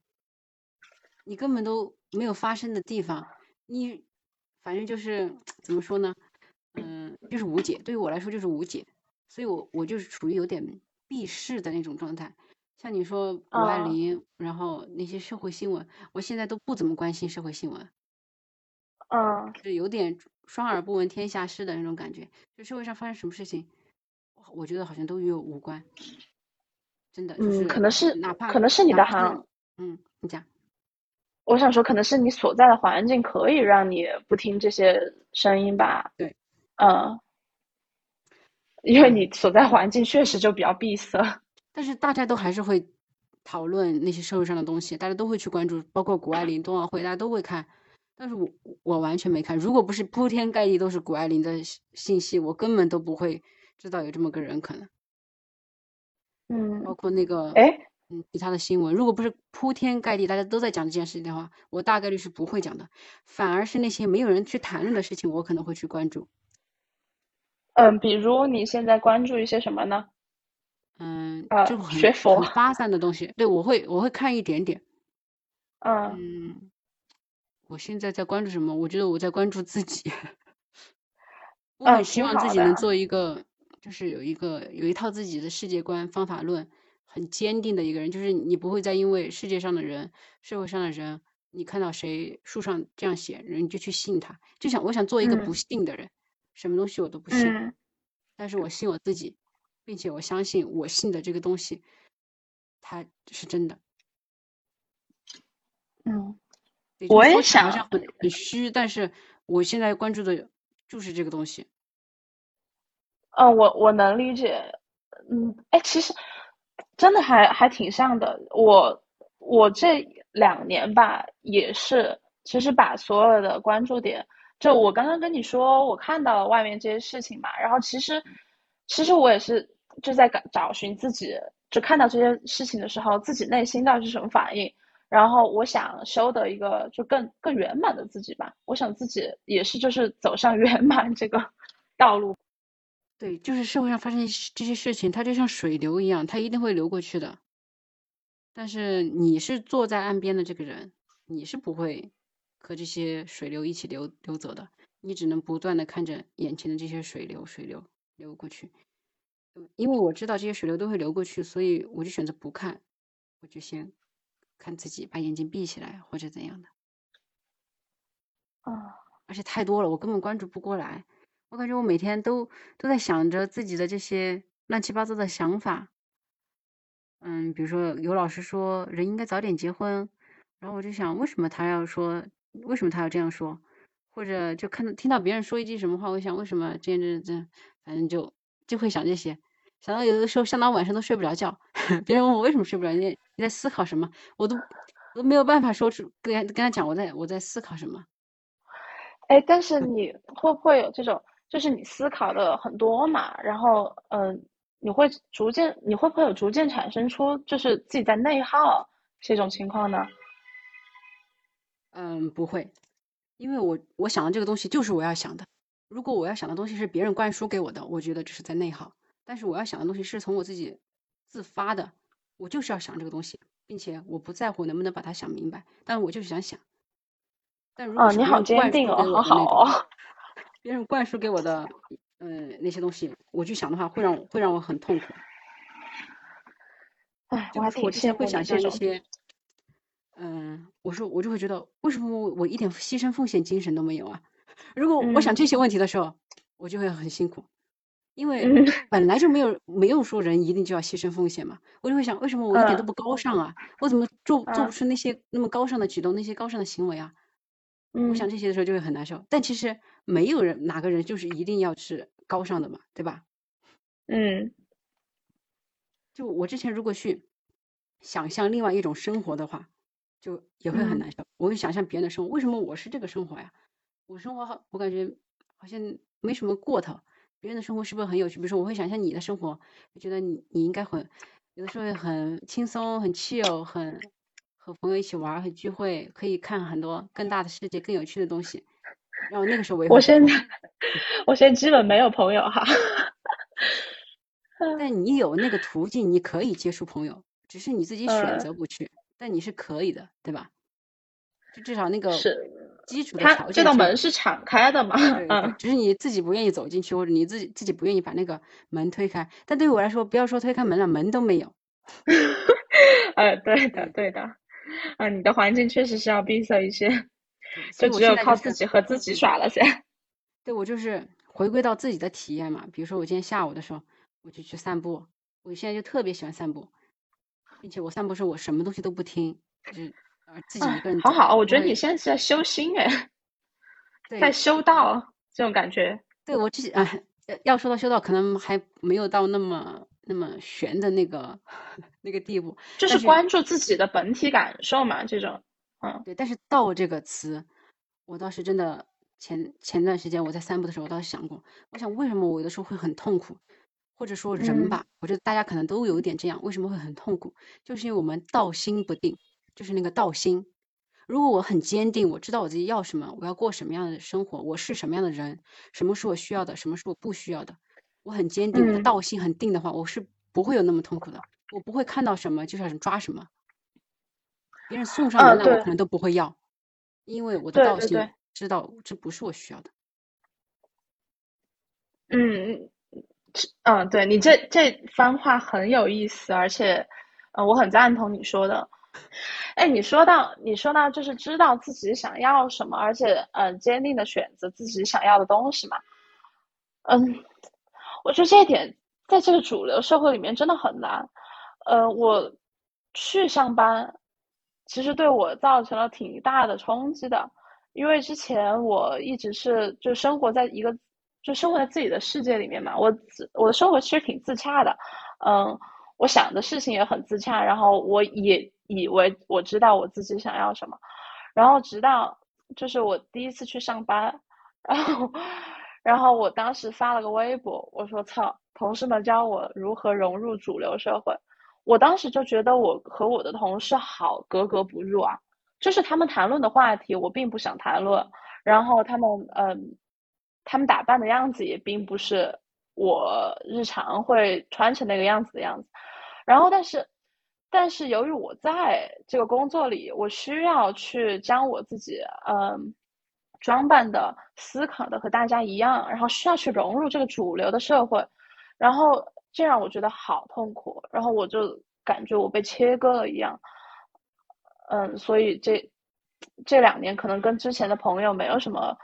你根本都没有发生的地方，你反正就是怎么说呢，嗯，就是无解，对于我来说就是无解，所以我我就是处于有点避世的那种状态。像你说谷爱凌，然后那些社会新闻，我现在都不怎么关心社会新闻。嗯，就有点双耳不闻天下事的那种感觉。就社会上发生什么事情，我觉得好像都与我无关。真的，嗯，可能是哪怕可能是你的行，嗯，你讲。我想说，可能是你所在的环境可以让你不听这些声音吧。对，嗯，因为你所在环境确实就比较闭塞。但是大家都还是会讨论那些社会上的东西，大家都会去关注，包括谷爱凌冬奥会，大家都会看。但是我我完全没看，如果不是铺天盖地都是谷爱凌的信息，我根本都不会知道有这么个人可能。嗯，包括那个哎，嗯，其他的新闻，如果不是铺天盖地大家都在讲这件事情的话，我大概率是不会讲的。反而是那些没有人去谈论的事情，我可能会去关注。嗯，比如你现在关注一些什么呢？嗯，啊，就学佛发散的东西。对，我会我会看一点点。嗯。我现在在关注什么？我觉得我在关注自己。我很希望自己能做一个，就是有一个有一套自己的世界观、方法论，很坚定的一个人。就是你不会再因为世界上的人、社会上的人，你看到谁书上这样写，人就去信他。就想我想做一个不信的人，什么东西我都不信，但是我信我自己，并且我相信我信的这个东西，它是真的。嗯。我也想，好像很很虚，但是我现在关注的就是这个东西。嗯，我我能理解。嗯，哎，其实真的还还挺像的。我我这两年吧，也是，其实把所有的关注点，就我刚刚跟你说，我看到了外面这些事情嘛，然后其实其实我也是就在找找寻自己，就看到这些事情的时候，自己内心到底是什么反应。然后我想修的一个就更更圆满的自己吧，我想自己也是就是走上圆满这个道路。对，就是社会上发生这些事情，它就像水流一样，它一定会流过去的。但是你是坐在岸边的这个人，你是不会和这些水流一起流流走的，你只能不断的看着眼前的这些水流水流流过去。因为我知道这些水流都会流过去，所以我就选择不看，我就先。看自己把眼睛闭起来或者怎样的，啊，而且太多了，我根本关注不过来。我感觉我每天都都在想着自己的这些乱七八糟的想法。嗯，比如说有老师说人应该早点结婚，然后我就想为什么他要说，为什么他要这样说？或者就看到听到别人说一句什么话，我想为什么这样这样这样，反正就就会想这些。想到有的时候，想到晚上都睡不着觉。别人问我为什么睡不着，你你在思考什么？我都都没有办法说出跟跟他讲我在我在思考什么。哎，但是你会不会有这种，就是你思考的很多嘛？然后嗯，你会逐渐，你会不会有逐渐产生出就是自己在内耗这种情况呢？嗯，不会，因为我我想的这个东西就是我要想的。如果我要想的东西是别人灌输给我的，我觉得这是在内耗。但是我要想的东西是从我自己自发的，我就是要想这个东西，并且我不在乎能不能把它想明白，但是我就是想想。但如果是别人灌输给我的那种，别人灌输给我的，嗯，那些东西，我去想的话，会让会让我很痛苦。哎，我还我之前会想象一些，嗯，我说我就会觉得，为什么我我一点牺牲奉献精神都没有啊？如果我想这些问题的时候，我就会很辛苦。因为 本来就没有没有说人一定就要牺牲奉献嘛，我就会想，为什么我一点都不高尚啊？我怎么做做不出那些那么高尚的举动，那些高尚的行为啊？我想这些的时候就会很难受。但其实没有人哪个人就是一定要是高尚的嘛，对吧？嗯，就我之前如果去想象另外一种生活的话，就也会很难受。我会想象别人的生活，为什么我是这个生活呀？我生活好，我感觉好像没什么过头。别人的生活是不是很有趣？比如说，我会想象你的生活，我觉得你你应该很有的时候很轻松、很 chill、很和朋友一起玩、很聚会，可以看很多更大的世界、更有趣的东西。然后那个时候我也我现在 我现在基本没有朋友哈。但你有那个途径，你可以接触朋友，只是你自己选择不去。但你是可以的，对吧？就至少那个是基础的条件，这道门是敞开的嘛？嗯，只是你自己不愿意走进去，或者你自己自己不愿意把那个门推开。但对于我来说，不要说推开门了，门都没有。呃，对的，对的。啊，你的环境确实是要闭塞一些，就只有靠自己和自己耍了噻。对，我就是回归到自己的体验嘛。比如说，我今天下午的时候，我就去散步。我现在就特别喜欢散步。并且我散步时候，我什么东西都不听，就是呃自己一个人。好好，我觉得你现在是在修心哎，在修道这种感觉。对我自己啊，要说到修道，可能还没有到那么那么玄的那个 那个地步。就是关注自己的本体感受嘛，这种。嗯，对。但是“道”这个词，我倒是真的前前段时间我在散步的时候，我倒是想过，我想为什么我有的时候会很痛苦。或者说人吧，我觉得大家可能都有一点这样，为什么会很痛苦？就是因为我们道心不定，就是那个道心。如果我很坚定，我知道我自己要什么，我要过什么样的生活，我是什么样的人，什么是我需要的，什么是我不需要的，我很坚定，我的道心很定的话，我是不会有那么痛苦的。我不会看到什么就想抓什么，别人送上门来我可能都不会要，因为我的道心知道这不是我需要的。嗯。嗯，对你这这番话很有意思，而且，呃，我很赞同你说的。哎，你说到你说到就是知道自己想要什么，而且嗯，坚定的选择自己想要的东西嘛。嗯，我觉得这一点在这个主流社会里面真的很难。呃，我去上班，其实对我造成了挺大的冲击的，因为之前我一直是就生活在一个。就生活在自己的世界里面嘛，我自我的生活其实挺自洽的，嗯，我想的事情也很自洽，然后我也以为我知道我自己想要什么，然后直到就是我第一次去上班，然后然后我当时发了个微博，我说操，同事们教我如何融入主流社会，我当时就觉得我和我的同事好格格不入啊，就是他们谈论的话题我并不想谈论，然后他们嗯。他们打扮的样子也并不是我日常会穿成那个样子的样子，然后但是，但是由于我在这个工作里，我需要去将我自己嗯装扮的、思考的和大家一样，然后需要去融入这个主流的社会，然后这让我觉得好痛苦，然后我就感觉我被切割了一样，嗯，所以这这两年可能跟之前的朋友没有什么。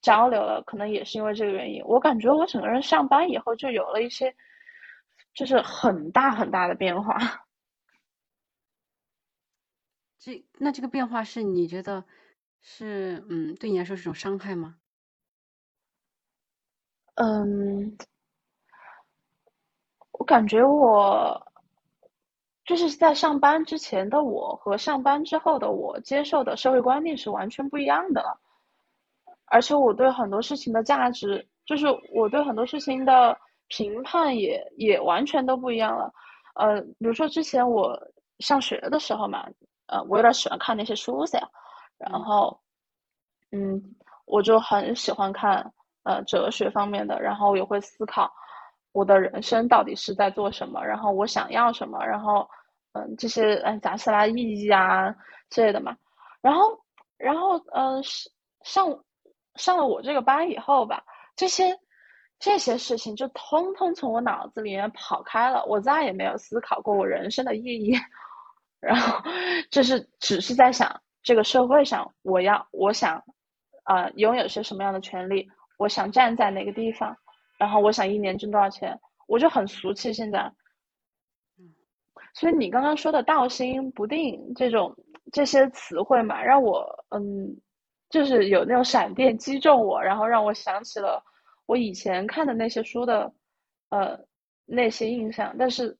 交流了，可能也是因为这个原因。我感觉我整个人上班以后就有了一些，就是很大很大的变化。这那这个变化是你觉得是嗯，对你来说是种伤害吗？嗯，我感觉我就是在上班之前的我和上班之后的我接受的社会观念是完全不一样的了。而且我对很多事情的价值，就是我对很多事情的评判也也完全都不一样了。呃，比如说之前我上学的时候嘛，呃，我有点喜欢看那些书噻，然后，嗯，我就很喜欢看呃哲学方面的，然后也会思考我的人生到底是在做什么，然后我想要什么，然后嗯这些嗯杂七杂意义啊之类的嘛，然后然后嗯上。上了我这个班以后吧，这些这些事情就通通从我脑子里面跑开了，我再也没有思考过我人生的意义，然后就是只是在想这个社会上我要我想啊拥有些什么样的权利，我想站在哪个地方，然后我想一年挣多少钱，我就很俗气现在。所以你刚刚说的道心不定这种这些词汇嘛，让我嗯。就是有那种闪电击中我，然后让我想起了我以前看的那些书的，呃，那些印象。但是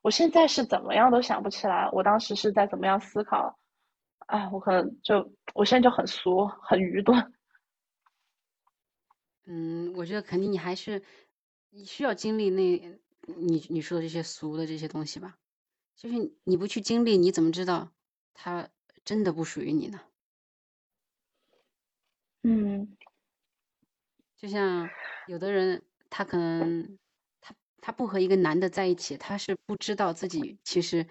我现在是怎么样都想不起来，我当时是在怎么样思考。哎，我可能就我现在就很俗，很愚钝。嗯，我觉得肯定你还是你需要经历那你你说的这些俗的这些东西吧。就是你不去经历，你怎么知道它真的不属于你呢？嗯，就像有的人，他可能他他不和一个男的在一起，他是不知道自己其实，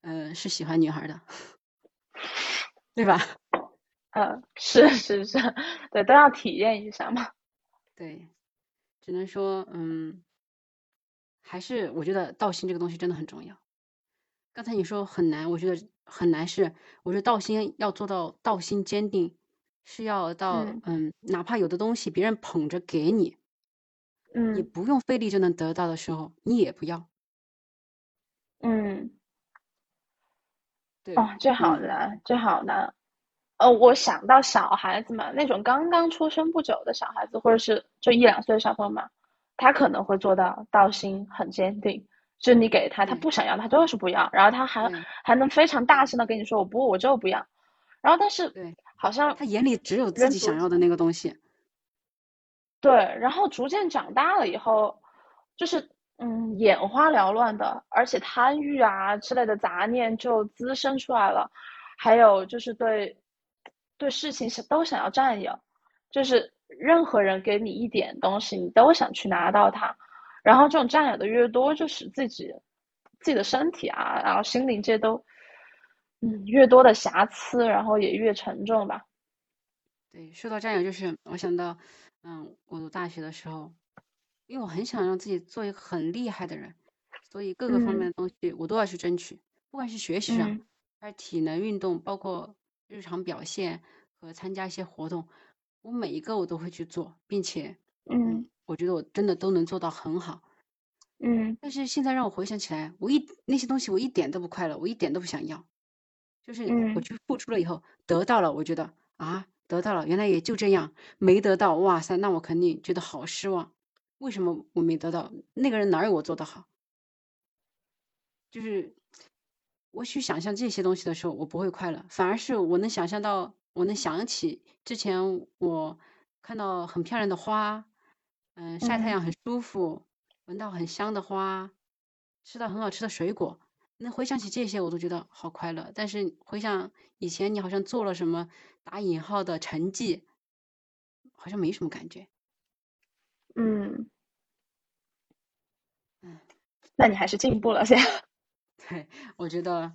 呃，是喜欢女孩的，对吧？嗯，是是是，对，都要体验一下嘛。对，只能说，嗯，还是我觉得道心这个东西真的很重要。刚才你说很难，我觉得很难是，我觉得道心要做到道心坚定。是要到嗯，哪怕有的东西别人捧着给你，嗯，你不用费力就能得到的时候，你也不要。嗯，对，哦，这好难，这好难。呃，我想到小孩子嘛，那种刚刚出生不久的小孩子，或者是就一两岁的小朋友嘛，他可能会做到道心很坚定，就你给他，他不想要，他就是不要，然后他还还能非常大声的跟你说，我不，我就不要。然后但是对。好像他眼里只有自己想要的那个东西，对，然后逐渐长大了以后，就是嗯眼花缭乱的，而且贪欲啊之类的杂念就滋生出来了，还有就是对对事情想都想要占有，就是任何人给你一点东西，你都想去拿到它，然后这种占有的越多，就使自己自己的身体啊，然后心灵这些都。嗯，越多的瑕疵，然后也越沉重吧。对，说到占有，就是我想到，嗯，我读大学的时候，因为我很想让自己做一个很厉害的人，所以各个方面的东西我都要去争取，不管是学习上，还是体能运动，包括日常表现和参加一些活动，我每一个我都会去做，并且，嗯，我觉得我真的都能做到很好。嗯，但是现在让我回想起来，我一那些东西我一点都不快乐，我一点都不想要。就是我去付出了以后得到了，我觉得啊得到了，原来也就这样，没得到，哇塞，那我肯定觉得好失望。为什么我没得到？那个人哪有我做的好？就是我去想象这些东西的时候，我不会快乐，反而是我能想象到，我能想起之前我看到很漂亮的花，嗯，晒太阳很舒服，闻到很香的花，吃到很好吃的水果。那回想起这些，我都觉得好快乐。但是回想以前，你好像做了什么打引号的成绩，好像没什么感觉。嗯，嗯，那你还是进步了，现在。对，我觉得，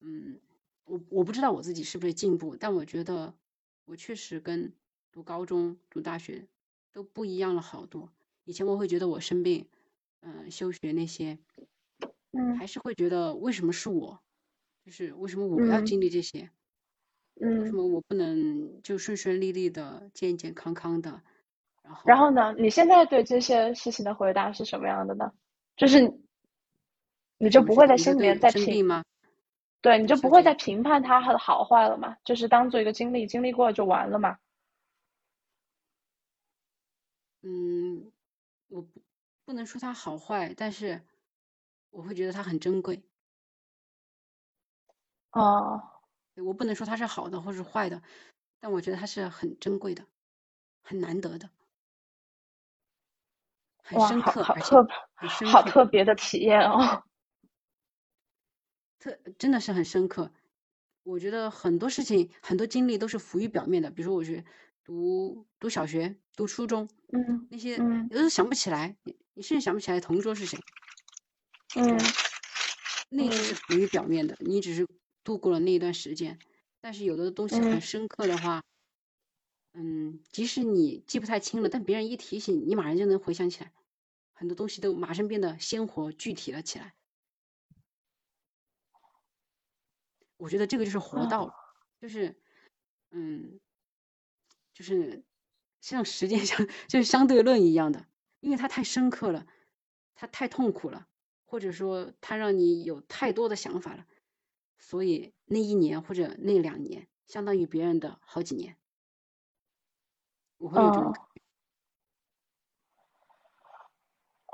嗯，我我不知道我自己是不是进步，但我觉得我确实跟读高中、读大学都不一样了好多。以前我会觉得我生病，嗯，休学那些。嗯，还是会觉得为什么是我，就是为什么我要经历这些，嗯，为什么我不能就顺顺利利的、健健康康的？然后，然后呢？你现在对这些事情的回答是什么样的呢？就是你就不会在心里面再评吗？对，你就不会再评判它的好坏了嘛？就是当做一个经历，经历过了就完了嘛？嗯，我不不能说它好坏，但是。我会觉得它很珍贵，哦，我不能说它是好的或是坏的，但我觉得它是很珍贵的，很难得的，很深刻，好特好特别的体验哦，特真的是很深刻。我觉得很多事情、很多经历都是浮于表面的，比如说我去读读小学、读初中，嗯，那些有的想不起来，你你甚至想不起来同桌是谁。嗯，那是浮于表面的，你只是度过了那一段时间。但是有的东西很深刻的话，嗯，即使你记不太清了，但别人一提醒，你马上就能回想起来，很多东西都马上变得鲜活具体了起来。我觉得这个就是活到，就是，嗯，就是像时间相 就是相对论一样的，因为它太深刻了，它太痛苦了。或者说，他让你有太多的想法了，所以那一年或者那两年，相当于别人的好几年。我会有这种。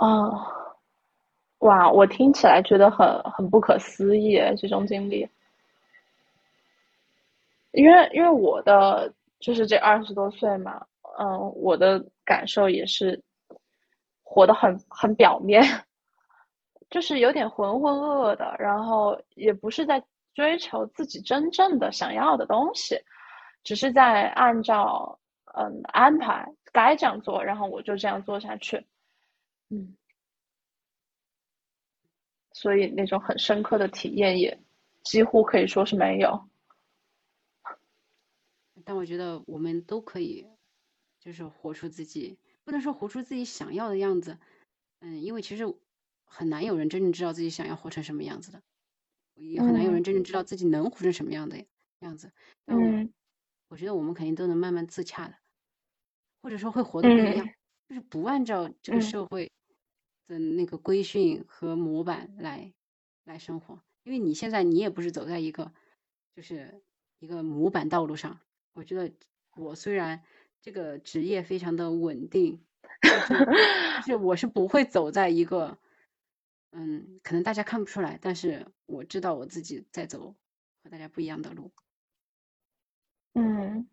哦，哇，我听起来觉得很很不可思议这种经历，因为因为我的就是这二十多岁嘛，嗯，我的感受也是活得很很表面，就是有点浑浑噩噩的，然后也不是在追求自己真正的想要的东西，只是在按照嗯安排该这样做，然后我就这样做下去。嗯，所以那种很深刻的体验也几乎可以说是没有。但我觉得我们都可以，就是活出自己，不能说活出自己想要的样子。嗯，因为其实很难有人真正知道自己想要活成什么样子的，也很难有人真正知道自己能活成什么样的样子。嗯，我觉得我们肯定都能慢慢自洽的，或者说会活得不一样，就是不按照这个社会。的那个规训和模板来来生活，因为你现在你也不是走在一个就是一个模板道路上。我觉得我虽然这个职业非常的稳定，但是我是不会走在一个嗯，可能大家看不出来，但是我知道我自己在走和大家不一样的路。嗯，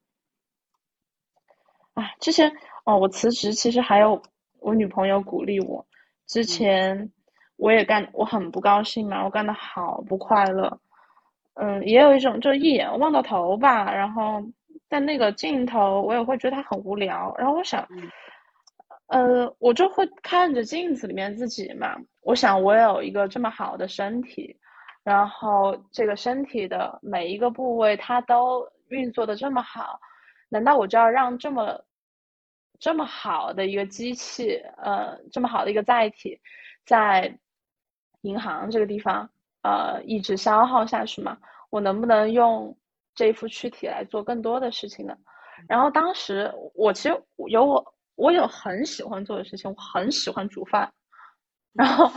啊，之前哦，我辞职其实还有我女朋友鼓励我。之前我也干，我很不高兴嘛，我干的好不快乐，嗯，也有一种就一眼望到头吧，然后在那个镜头我也会觉得他很无聊，然后我想，呃，我就会看着镜子里面自己嘛，我想我有一个这么好的身体，然后这个身体的每一个部位它都运作的这么好，难道我就要让这么？这么好的一个机器，呃，这么好的一个载体，在银行这个地方，呃，一直消耗下去吗？我能不能用这副躯体来做更多的事情呢？然后当时我其实有我，我有很喜欢做的事情，我很喜欢煮饭，然后，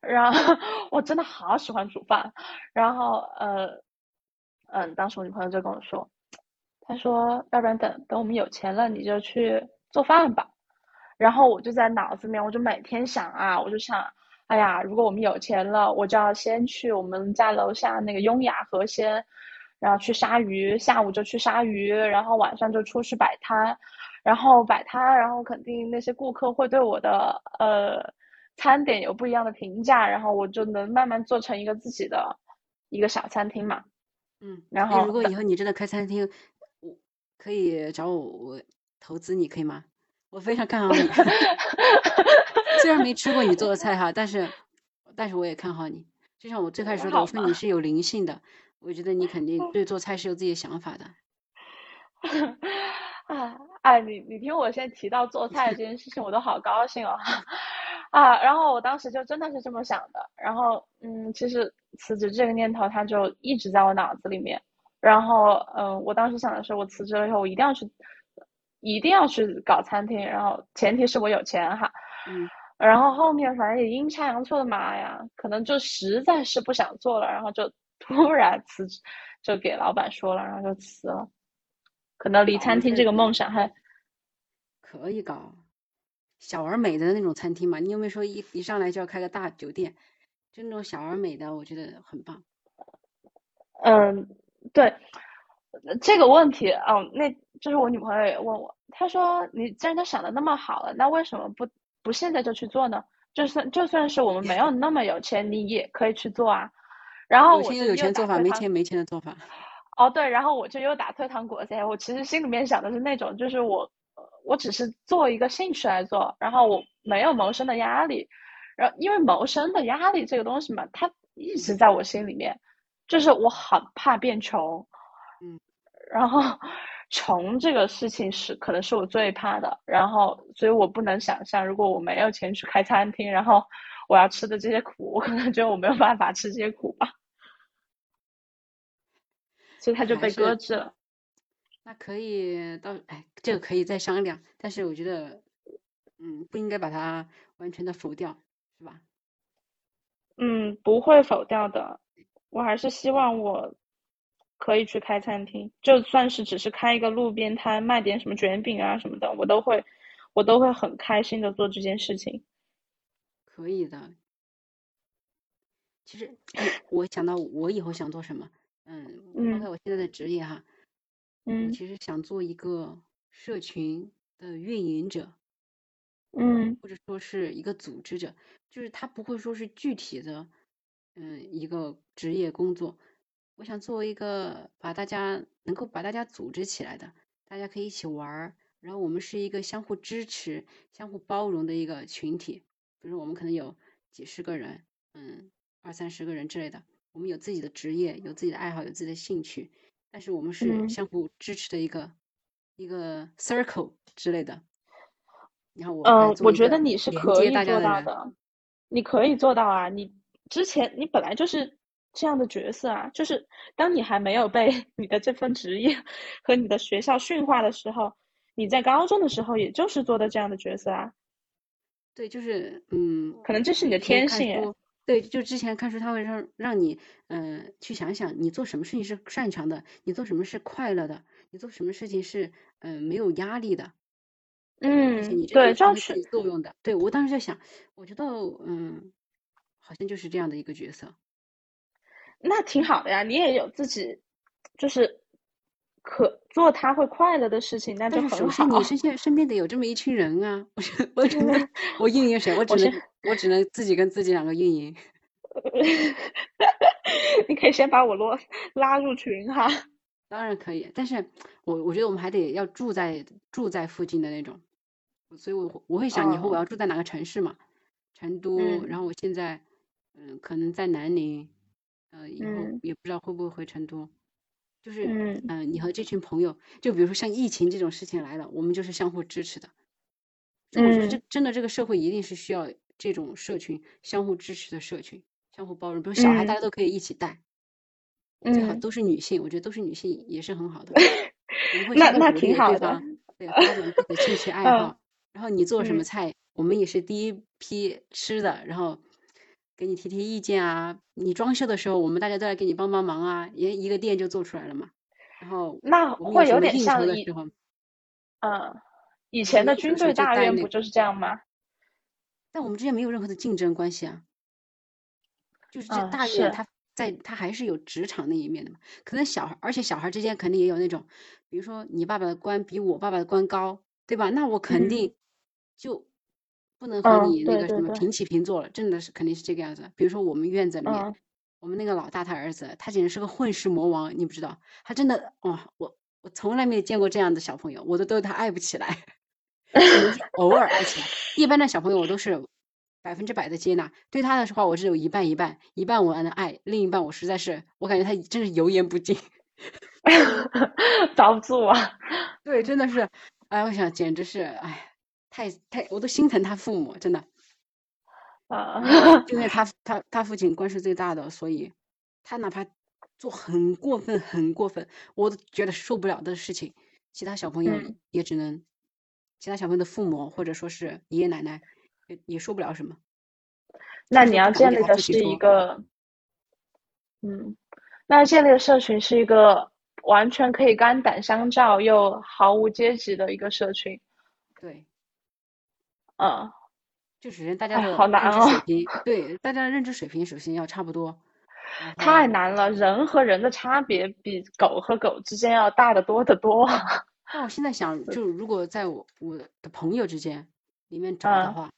然后我真的好喜欢煮饭，然后，呃，嗯，当时我女朋友就跟我说，她说，要不然等等我们有钱了，你就去。做饭吧，然后我就在脑子里面，我就每天想啊，我就想，哎呀，如果我们有钱了，我就要先去我们家楼下那个雍雅河鲜，然后去杀鱼，下午就去杀鱼，然后晚上就出去摆摊，然后摆摊，然后肯定那些顾客会对我的呃餐点有不一样的评价，然后我就能慢慢做成一个自己的一个小餐厅嘛。嗯，然后如果以后你真的开餐厅，我可以找我我。投资你可以吗？我非常看好你，虽然没吃过你做的菜哈，但是但是我也看好你。就像我最开始说的，我说你是有灵性的，我觉得你肯定对做菜是有自己的想法的。啊，哎，你你听我现在提到做菜这件事情，我都好高兴哦。啊，然后我当时就真的是这么想的。然后嗯，其实辞职这个念头，它就一直在我脑子里面。然后嗯，我当时想的是，我辞职了以后，我一定要去。一定要去搞餐厅，然后前提是我有钱哈。嗯，然后后面反正也阴差阳错的嘛呀，可能就实在是不想做了，然后就突然辞职，就给老板说了，然后就辞了。可能离餐厅这个梦想还可以搞小而美的那种餐厅嘛？你有没有说一一上来就要开个大酒店？就那种小而美的，我觉得很棒。嗯，对。这个问题哦，那就是我女朋友也问我，她说你既然都想的那么好了，那为什么不不现在就去做呢？就算就算是我们没有那么有钱，你也可以去做啊。然后有钱有钱做法，没钱没钱的做法。哦，对，然后我就又打退堂鼓噻。我其实心里面想的是那种，就是我我只是做一个兴趣来做，然后我没有谋生的压力。然后因为谋生的压力这个东西嘛，它一直在我心里面，就是我很怕变穷。嗯。然后，穷这个事情是可能是我最怕的。然后，所以我不能想象，如果我没有钱去开餐厅，然后我要吃的这些苦，我可能觉得我没有办法吃这些苦吧。所以他就被搁置了。那可以到哎，这个可以再商量。但是我觉得，嗯，不应该把它完全的否掉，是吧？嗯，不会否掉的。我还是希望我。可以去开餐厅，就算是只是开一个路边摊，卖点什么卷饼啊什么的，我都会，我都会很开心的做这件事情。可以的。其实我想到我以后想做什么，嗯，抛开我现在的职业哈，嗯，其实想做一个社群的运营者，嗯，或者说是一个组织者，就是他不会说是具体的，嗯，一个职业工作。我想作为一个把大家能够把大家组织起来的，大家可以一起玩儿，然后我们是一个相互支持、相互包容的一个群体。比如我们可能有几十个人，嗯，二三十个人之类的，我们有自己的职业、有自己的爱好、有自己的兴趣，但是我们是相互支持的一个一个 circle 之类的。然后我嗯，我觉得你是可以做到的，你可以做到啊！你之前你本来就是。这样的角色啊，就是当你还没有被 你的这份职业和你的学校驯化的时候，你在高中的时候，也就是做的这样的角色啊。对，就是嗯，可能这是你的天性。对，就之前看书，他会让让你嗯去想想，你做什么事情是擅长的，你做什么是快乐的，你做什么事情是嗯没有压力的。嗯，对，这样是作用的。对我当时在想，我觉得嗯，好像就是这样的一个角色。那挺好的呀，你也有自己，就是可做他会快乐的事情，那就很好。首先，你身边身边得有这么一群人啊！我我只能 我应应谁？我只能我只能自己跟自己两个运营。你可以先把我拉拉入群哈。当然可以，但是我我觉得我们还得要住在住在附近的那种，所以我我会想以后我要住在哪个城市嘛？成都，然后我现在嗯可能在南宁。呃，以后也不知道会不会回成都，就是嗯，你和这群朋友，就比如说像疫情这种事情来了，我们就是相互支持的。我觉得这真的这个社会一定是需要这种社群相互支持的社群，相互包容。比如小孩大家都可以一起带，最好都是女性，我觉得都是女性也是很好的。那那挺好的。对，发展自己的兴趣 爱好。然后你做什么菜，我们也是第一批吃的，然后。给你提提意见啊！你装修的时候，我们大家都来给你帮帮忙啊！一一个店就做出来了嘛。然后那会有点像以嗯，以前的军队大院不就是这样吗？但我们之间没有任何的竞争关系啊。就是这大院，他在他还是有职场那一面的嘛。可能小孩，而且小孩之间肯定也有那种，比如说你爸爸的官比我爸爸的官高，对吧？那我肯定就。不能和你那个什么平起平坐了，真的是肯定是这个样子。比如说我们院子里面，我们那个老大他儿子，他简直是个混世魔王，你不知道，他真的哇，我我从来没有见过这样的小朋友，我都对他爱不起来，偶尔爱起来。一般的小朋友我都是百分之百的接纳，对他的话我是有一半一半，一半我的爱，另一半我实在是我感觉他真是油盐不进，遭不住啊。对，真的是，哎，我想简直是哎。太太，我都心疼他父母，真的，啊，因为他 他他父亲官是最大的，所以他哪怕做很过分、很过分，我都觉得受不了的事情，其他小朋友也只能，其他小朋友的父母或者说是爷爷奶奶也也说不了什么。那你要建立的是一个，嗯，那建立的社群是一个完全可以肝胆相照又毫无阶级的一个社群，对。嗯，就首先大家的好难哦。水 平对大家的认知水平首先要差不多。太难了，人和人的差别比狗和狗之间要大得多得多。那我现在想，就如果在我我的朋友之间里面找的话，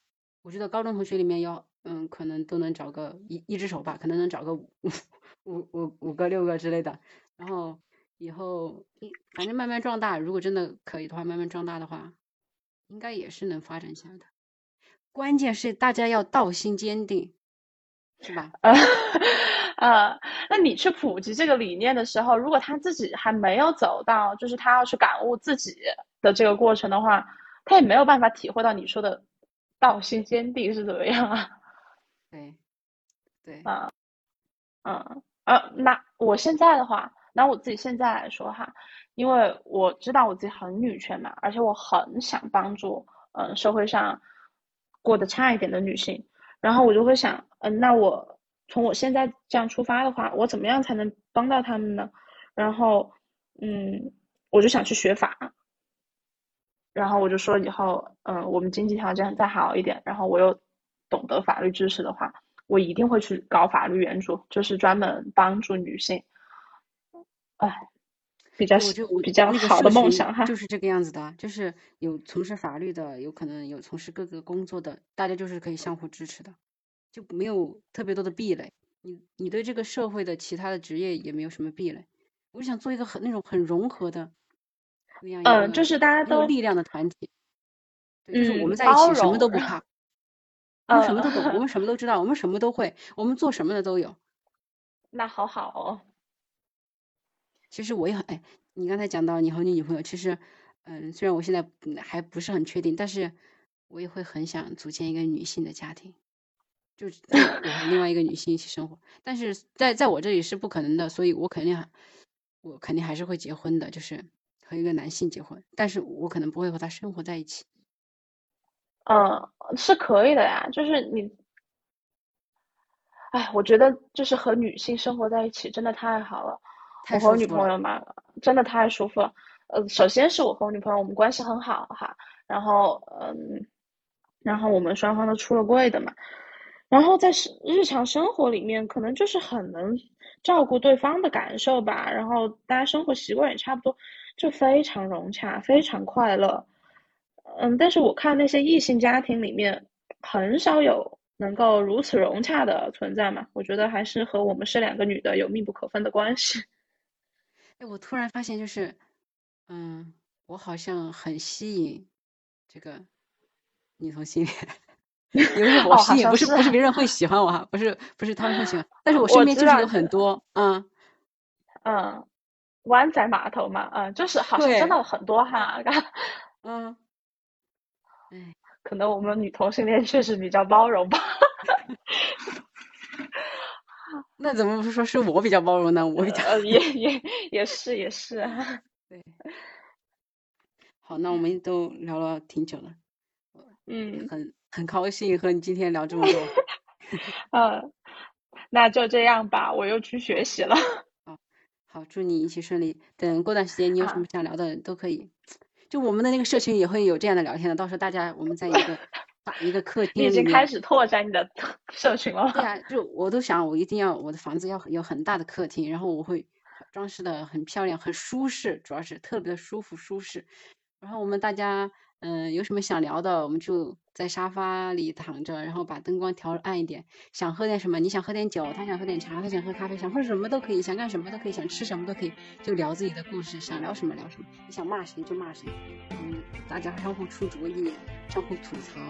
我觉得高中同学里面要嗯，可能都能找个一一只手吧，可能能找个五 五五五个六个之类的。然后以后反正慢慢壮大，如果真的可以的话，慢慢壮大的话。应该也是能发展起来的，关键是大家要道心坚定，是吧？呃，那你去普及这个理念的时候，如果他自己还没有走到，就是他要去感悟自己的这个过程的话，他也没有办法体会到你说的道心坚定是怎么样啊？对，对，啊，嗯，呃，那我现在的话，拿我自己现在来说哈。因为我知道我自己很女权嘛，而且我很想帮助，嗯，社会上过得差一点的女性。然后我就会想，嗯，那我从我现在这样出发的话，我怎么样才能帮到他们呢？然后嗯，我就想去学法。然后我就说以后，嗯，我们经济条件再好一点，然后我又懂得法律知识的话，我一定会去搞法律援助，就是专门帮助女性。哎，比较比较好的梦想哈，就是这个样子的，就是有从事法律的，有可能有从事各个工作的，大家就是可以相互支持的，就没有特别多的壁垒。你你对这个社会的其他的职业也没有什么壁垒。我想做一个很那种很融合的。嗯，就是大家都力量的团体，就是我们在一起什么都不怕，我们什么都懂，我 们什么都知道，我们什么都会，我们做什么的都有。那好好哦。其实我也很哎，你刚才讲到你和你女朋友，其实嗯，虽然我现在还不是很确定，但是我也会很想组建一个女性的家庭，就是我和另外一个女性一起生活。但是在在我这里是不可能的，所以我肯定我肯定还是会结婚的，就是。和一个男性结婚，但是我可能不会和他生活在一起。嗯，是可以的呀，就是你，哎，我觉得就是和女性生活在一起真的太好了。我和我女朋友嘛，真的太舒服了。呃，首先是我和我女朋友我们关系很好哈，然后嗯，然后我们双方都出了柜的嘛，然后在日常生活里面可能就是很能照顾对方的感受吧，然后大家生活习惯也差不多。就非常融洽，非常快乐，嗯，但是我看那些异性家庭里面，很少有能够如此融洽的存在嘛。我觉得还是和我们是两个女的有密不可分的关系。哎，我突然发现，就是，嗯，我好像很吸引这个女同性恋，因为我吸引，不是不是别人 会喜欢我哈，不是不是他们会喜欢，但是我身边就是有很多，嗯嗯。湾仔码头嘛，嗯，就是好像真的很多哈 嗯，哎，可能我们女同性恋确实比较包容吧。那怎么不说是我比较包容呢？我比较也也也是也是。对，好，那我们都聊了挺久了，嗯，很很高兴和你今天聊这么多。嗯，那就这样吧，我又去学习了。好，好祝你一切顺利。等过段时间你有什么想聊的都可以，就我们的那个社群也会有这样的聊天的。到时候大家我们在一个打一个客厅已经开始拓展你的社群了。对啊，就我都想我一定要我的房子要有很大的客厅，然后我会装饰的很漂亮、很舒适，主要是特别的舒服舒适。然后我们大家。嗯，有什么想聊的，我们就在沙发里躺着，然后把灯光调暗一点。想喝点什么？你想喝点酒，他想喝点茶，他想喝咖啡，想喝什么都可以，想干什么都可以，想吃什么都可以，就聊自己的故事，想聊什么聊什么。你想骂谁就骂谁，嗯，大家相互出主意，相互吐槽，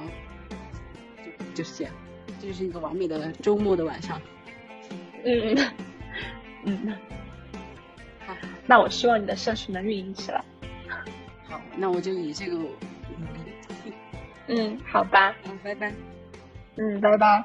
就就是这样，这就是一个完美的周末的晚上。嗯嗯，好，那我希望你的社群能运营起来。好，那我就以这个。嗯，好吧，嗯，拜拜，嗯，拜拜。